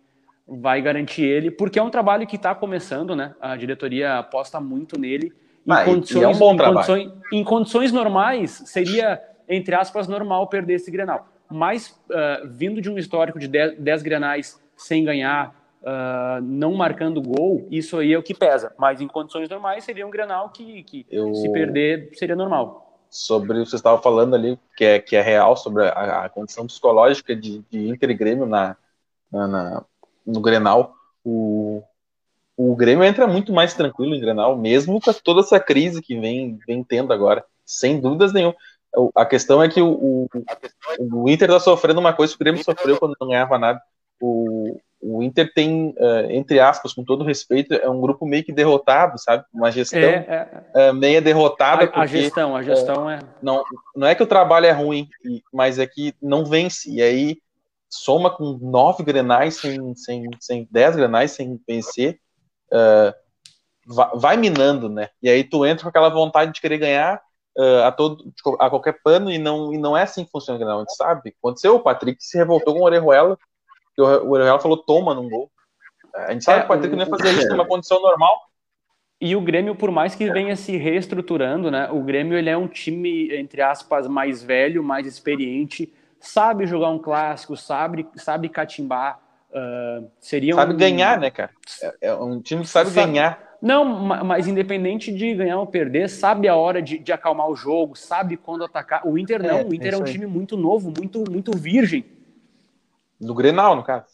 vai garantir ele, porque é um trabalho que está começando, né? A diretoria aposta muito nele em, ah, condições, é um bom em, condições, em condições normais, seria, entre aspas, normal perder esse Grenal. Mas, uh, vindo de um histórico de 10 Grenais sem ganhar, uh, não marcando gol, isso aí é o que pesa. Mas em condições normais, seria um Grenal que, que Eu... se perder, seria normal sobre o que você estava falando ali, que é, que é real, sobre a, a condição psicológica de, de Inter e Grêmio na, na, na, no Grenal. O, o Grêmio entra muito mais tranquilo em Grenal, mesmo com toda essa crise que vem, vem tendo agora, sem dúvidas nenhuma. A questão é que o, o, o Inter está sofrendo uma coisa que o Grêmio sofreu quando não ganhava nada. O, o Inter tem, uh, entre aspas, com todo respeito, é um grupo meio que derrotado, sabe? Uma gestão é, é, uh, meio derrotada. A, porque, a gestão, a gestão uh, é. Não, não é que o trabalho é ruim, mas é que não vence. E aí soma com nove grenais sem, sem, sem dez grenais sem vencer uh, vai minando, né? E aí tu entra com aquela vontade de querer ganhar uh, a, todo, a qualquer pano e não, e não é assim que funciona o a gente sabe. Aconteceu, o Patrick se revoltou com o Orejuela, o Orejuela falou, toma num gol. A gente sabe é, que o Patrick não ia fazer isso numa condição normal. E o Grêmio, por mais que venha se reestruturando, né? O Grêmio ele é um time, entre aspas, mais velho, mais experiente, sabe jogar um clássico, sabe, sabe catimbar. Uh, seria sabe um... ganhar, né, cara? É, é um time que sabe, sabe, ganhar. Não, mas independente de ganhar ou perder, sabe a hora de, de acalmar o jogo, sabe quando atacar. O Inter não, é, o Inter é, é um time muito novo, muito, muito virgem. No Grenal, no caso.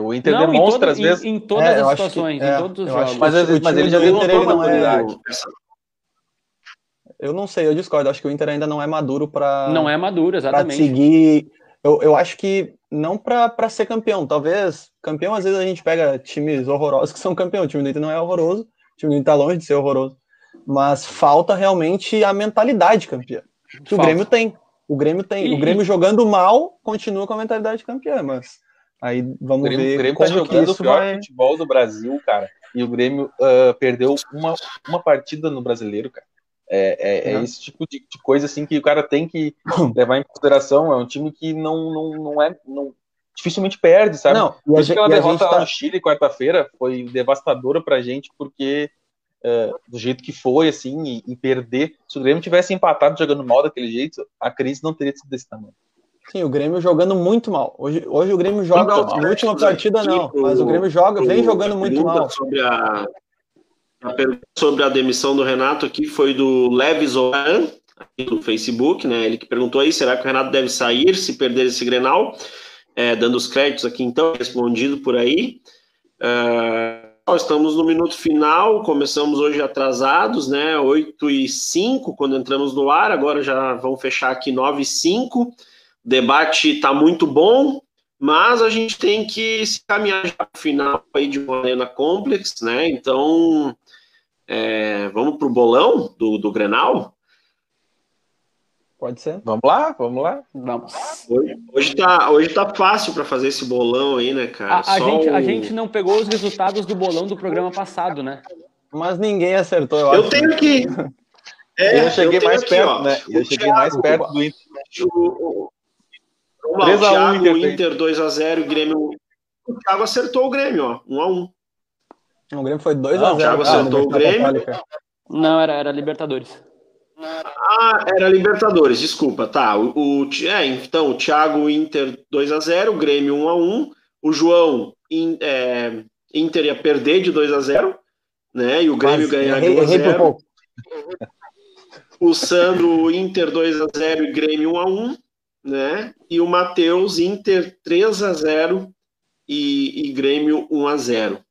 O Inter não, demonstra, todo, às em, vezes. Em, todas é, as situações, que, em todos os jogos. Mas, mas, mas ele já Inter, ele não é. Eu não sei, eu discordo. Acho que o Inter ainda não é maduro para. Não é maduro, exatamente. Pra seguir. Eu, eu acho que não para ser campeão. Talvez campeão, às vezes a gente pega times horrorosos que são campeão. O time do Inter não é horroroso, o time do Inter tá longe de ser horroroso. Mas falta realmente a mentalidade campeã. Que falta. o Grêmio tem. O Grêmio tem. E... O Grêmio jogando mal continua com a mentalidade campeã, mas aí vamos o Grêmio, ver. O Grêmio tá jogando o pior vai... futebol do Brasil, cara. E o Grêmio uh, perdeu uma, uma partida no brasileiro, cara. É, é, é, esse tipo de, de, coisa assim que o cara tem que levar em consideração. É um time que não, não, não é. Não, dificilmente perde, sabe? Não, Por isso aquela derrota lá tá... no Chile quarta-feira foi devastadora pra gente, porque uh, do jeito que foi, assim, e, e, perder. Se o Grêmio tivesse empatado jogando mal daquele jeito, a crise não teria sido desse tamanho. Sim, o Grêmio jogando muito mal. Hoje, hoje o Grêmio joga. Na última partida, não, mas o Grêmio joga, vem jogando muito mal. Sobre a, a pergunta sobre a demissão do Renato aqui foi do Leves Oran, aqui do Facebook, né? Ele que perguntou aí: será que o Renato deve sair se perder esse Grenal? É, dando os créditos aqui, então, respondido por aí. Uh, estamos no minuto final, começamos hoje atrasados, né? 8 e 5 quando entramos no ar, agora já vamos fechar aqui 9 e 5. O debate está muito bom, mas a gente tem que se caminhar já para o final aí de uma arena complex, né? Então, é, vamos para o bolão do, do Grenal? Pode ser. Vamos lá, vamos lá. Vamos. Hoje, hoje, tá, hoje tá fácil para fazer esse bolão aí, né, cara? A, a gente, o... a gente não pegou os resultados do bolão do programa passado, né? Mas ninguém acertou, eu, eu acho. Eu tenho que. É, eu cheguei eu mais aqui, perto, ó, né? Eu cheguei Thiago, mais perto do Inter. O, o, o, Thiago, Inter, Inter 2x0, Grêmio. O Thiago acertou o Grêmio, ó. 1x1. O Grêmio foi 2x0. O Thiago acertou o Grêmio. Não, era, era Libertadores. Ah, era Libertadores, desculpa, tá. O, o, é, então, o Thiago Inter 2x0, o Grêmio 1x1, o João in, é, Inter ia perder de 2x0, né? E o Grêmio ganhar de 1x0. O Sandro Inter 2x0 e Grêmio 1x1, né? E o Matheus Inter 3x0 e, e Grêmio 1x0.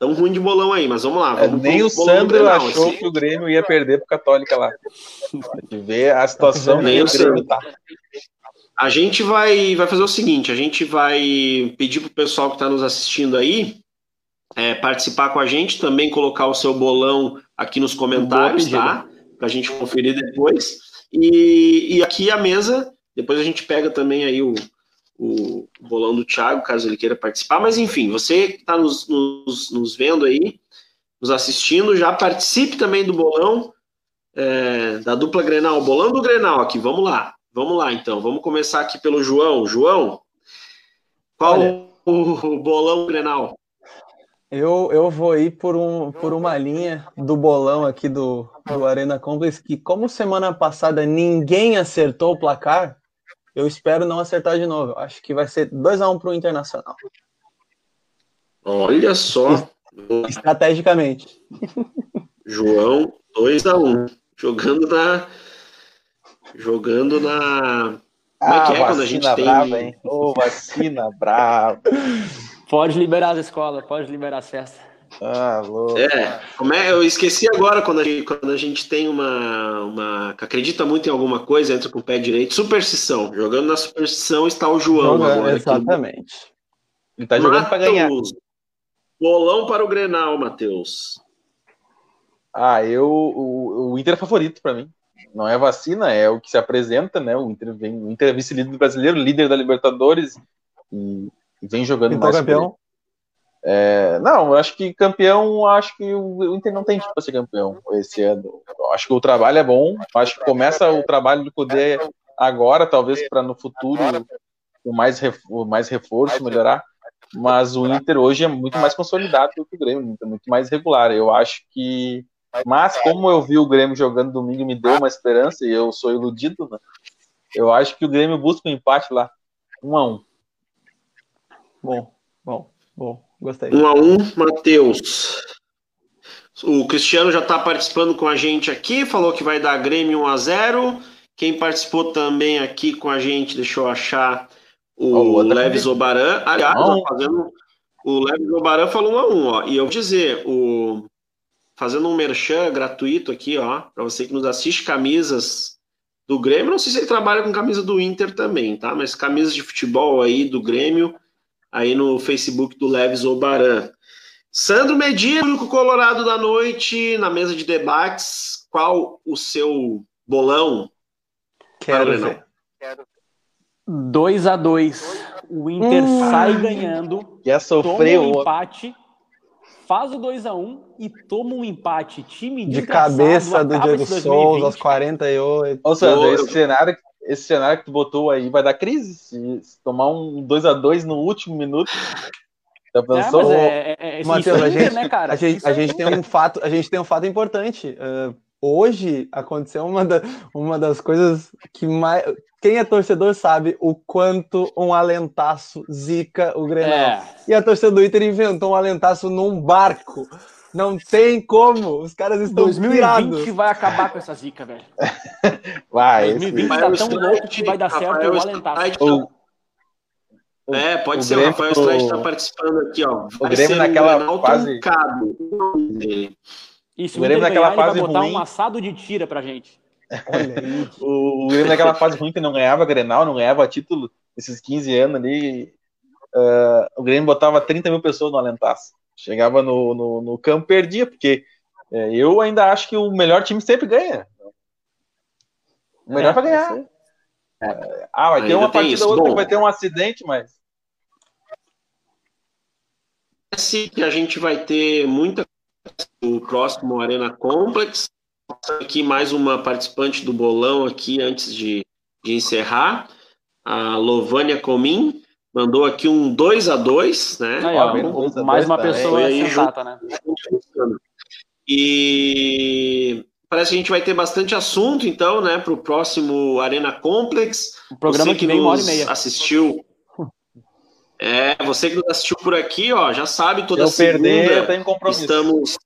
Tão ruim de bolão aí, mas vamos lá. É, vamos nem o Sandro Grenal, achou assim. que o Grêmio ia perder pro Católica lá. De ver a situação nem o Grêmio tá. A gente vai, vai fazer o seguinte: a gente vai pedir pro pessoal que está nos assistindo aí é, participar com a gente, também colocar o seu bolão aqui nos comentários, tá? Para a gente conferir depois. E, e aqui a mesa, depois a gente pega também aí o, o bolão do Thiago, caso ele queira participar. Mas enfim, você que está nos, nos, nos, vendo aí, nos assistindo, já participe também do bolão é, da dupla Grenal, bolão do Grenal aqui. Vamos lá, vamos lá então. Vamos começar aqui pelo João. João, qual o, o bolão Grenal? Eu, eu vou ir por, um, por uma linha do bolão aqui do, do Arena Complex, que como semana passada ninguém acertou o placar, eu espero não acertar de novo. Acho que vai ser 2x1 um para o Internacional. Olha só. Estrategicamente. João, 2x1. Um. Jogando na. Jogando na. Como é que é ah, quando a gente tem. Brava, hein? Ô, oh, vacina brava. Pode liberar as escolas, pode liberar as festas. Ah, louco. É, como é, eu esqueci agora quando a gente, quando a gente tem uma, uma. acredita muito em alguma coisa, entra com o pé direito. Superstição. Jogando na superstição está o João Jogando, agora. Exatamente. Ele está jogando para ganhar. Bolão para o Grenal, Matheus. Ah, eu. O, o Inter é favorito para mim. Não é vacina, é o que se apresenta, né? O Inter, vem, o Inter é vice-líder brasileiro, líder da Libertadores e, e vem jogando então, mais. campeão. É, não, eu acho que campeão, acho que o Inter não tem tipo para ser campeão esse ano. Eu acho que o trabalho é bom, acho que começa o trabalho do Cudê agora, talvez para no futuro o mais, mais reforço, melhorar. mas o Inter hoje é muito mais consolidado do que o Grêmio, muito mais regular. Eu acho que. Mas como eu vi o Grêmio jogando domingo, me deu uma esperança e eu sou iludido, né? Eu acho que o Grêmio busca um empate lá, um a um. Bom, bom, bom, gostei. Um a um, Matheus. O Cristiano já está participando com a gente aqui, falou que vai dar Grêmio 1 a 0 Quem participou também aqui com a gente, deixa eu achar, o oh, Leves Obaran. Aliás, oh. fazendo, o Leves Obaran falou 1 a 1 ó. E eu vou dizer, o, fazendo um merchan gratuito aqui, ó, para você que nos assiste, camisas do Grêmio. Não sei se ele trabalha com camisa do Inter também, tá? Mas camisas de futebol aí do Grêmio, aí no Facebook do Leves Obaran. Sandro Medina, único colorado da noite, na mesa de debates. Qual o seu bolão? Quero ver. 2 a 2 O Inter hum, sai ganhando. Já sofreu. Toma um empate, faz o 2 a 1 e toma um empate. Time de cabeça do Diego Souza aos 48. Ou seja, esse cenário, esse cenário que tu botou aí vai dar crise. Se, se tomar um 2 a 2 no último minuto. Já pensou? É, é, é, Matheus, a gente, né, cara? A gente, a gente tem um fato, a gente tem um fato importante. Uh, hoje aconteceu uma, da, uma das coisas que mais. Quem é torcedor sabe o quanto um alentaço zica o Grenal. É. E a torcida do Inter inventou um alentaço num barco. Não tem como. Os caras estão 2020 pirados. vai acabar com essa zica, velho. Vai. 2020 tá tão louco que vai dar certo o alentaço. É, pode o ser, Grêmio, o Rafael Strade está participando aqui, ó. Vai o Grêmio naquela um fase... truncado. Isso, o, Grêmio naquela fase vai botar ruim... um assado de tira pra gente. O, o Grêmio naquela fase ruim que não ganhava Grenal, não ganhava título, esses 15 anos ali, uh, o Grêmio botava 30 mil pessoas no Alentaço. Chegava no, no, no campo, perdia, porque é, eu ainda acho que o melhor time sempre ganha. O melhor é, vai ganhar. É, ah, vai ter uma partida outra que vai ter um acidente, mas parece que a gente vai ter muita o próximo Arena Complex. Aqui mais uma participante do bolão aqui antes de, de encerrar. A Lovânia Comim mandou aqui um 2 a 2 né? Aí, ó, mais uma pessoa aí, sensata, né? E parece que a gente vai ter bastante assunto, então, né, para o próximo Arena Complex. O programa Você que, que vem uma hora e meia. Assistiu é, você que assistiu por aqui, ó, já sabe, toda Se segunda perder, eu tenho compromisso. estamos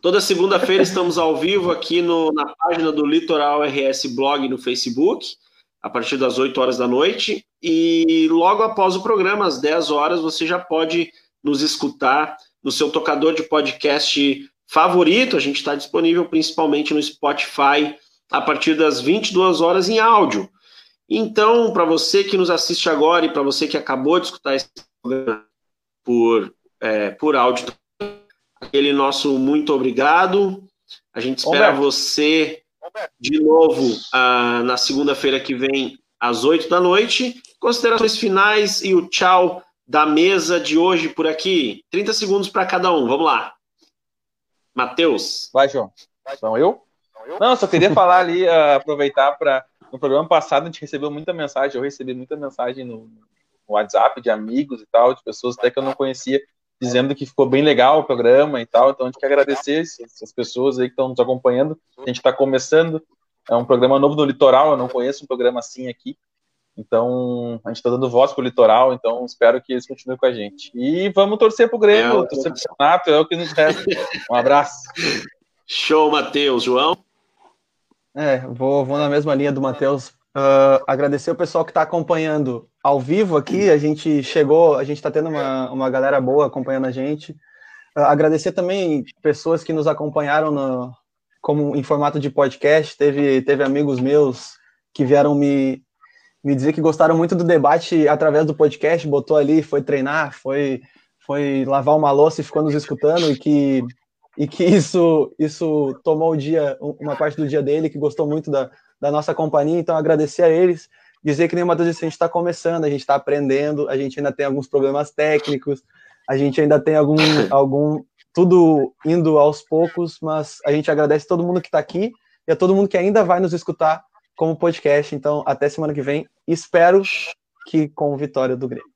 Toda segunda-feira estamos ao vivo aqui no, na página do Litoral RS Blog no Facebook, a partir das 8 horas da noite. E logo após o programa, às 10 horas, você já pode nos escutar no seu tocador de podcast favorito. A gente está disponível principalmente no Spotify a partir das 22 horas em áudio. Então, para você que nos assiste agora e para você que acabou de escutar esse programa por, é, por áudio, aquele nosso muito obrigado. A gente espera Roberto. você de novo uh, na segunda-feira que vem, às oito da noite. Considerações finais e o tchau da mesa de hoje por aqui. 30 segundos para cada um. Vamos lá. Matheus. Vai, João. Então eu? Não, só queria falar ali, uh, aproveitar para no programa passado a gente recebeu muita mensagem, eu recebi muita mensagem no, no WhatsApp de amigos e tal, de pessoas até que eu não conhecia, dizendo que ficou bem legal o programa e tal. Então a gente quer agradecer essas pessoas aí que estão nos acompanhando. A gente está começando, é um programa novo no litoral, eu não conheço um programa assim aqui. Então, a gente está dando voz para o litoral, então espero que eles continuem com a gente. E vamos torcer para o Grêmio, é, torcer para o Renato, é o que nos resta. Um abraço. Show, Matheus. João? É, vou, vou na mesma linha do Matheus. Uh, agradecer o pessoal que está acompanhando ao vivo aqui. A gente chegou, a gente está tendo uma, uma galera boa acompanhando a gente. Uh, agradecer também pessoas que nos acompanharam no, como em formato de podcast. Teve, teve amigos meus que vieram me, me dizer que gostaram muito do debate através do podcast, botou ali, foi treinar, foi, foi lavar uma louça e ficou nos escutando e que e que isso isso tomou o dia, uma parte do dia dele, que gostou muito da, da nossa companhia, então agradecer a eles, dizer que nem uma disse, a gente está começando, a gente está aprendendo, a gente ainda tem alguns problemas técnicos, a gente ainda tem algum, algum tudo indo aos poucos, mas a gente agradece todo mundo que está aqui e a todo mundo que ainda vai nos escutar como podcast. Então, até semana que vem. Espero que com vitória do Grêmio.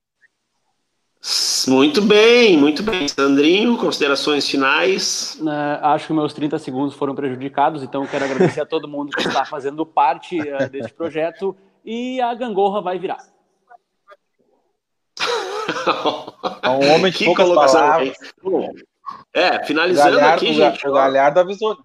Muito bem, muito bem. Sandrinho, considerações finais. Uh, acho que meus 30 segundos foram prejudicados, então quero agradecer a todo mundo que está fazendo parte uh, desse projeto e a gangorra vai virar. É um homem de poucas palavras. É, finalizando Galhardo, aqui, gente. O Galhardo avisou.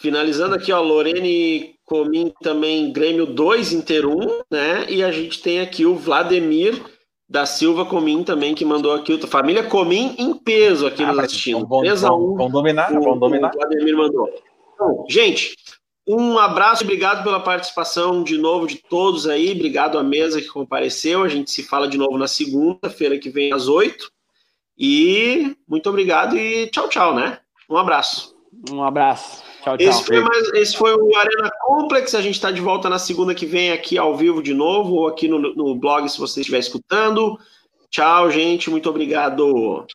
Finalizando aqui, ó, Lorene Comim também Grêmio 2, Inter 1, né? E a gente tem aqui o Vladimir da Silva Comim também, que mandou aqui. Família Comim em peso aqui ah, nos assistindo. Bom, bom, bom dominar, o, bom dominar. O Vladimir mandou. Então, gente, um abraço, obrigado pela participação de novo de todos aí. Obrigado à mesa que compareceu. A gente se fala de novo na segunda-feira que vem às oito. E muito obrigado e tchau, tchau, né? Um abraço. Um abraço. Tchau, tchau. Esse foi, mais, esse foi o Arena Complex. A gente está de volta na segunda que vem aqui ao vivo de novo, ou aqui no, no blog se você estiver escutando. Tchau, gente. Muito obrigado.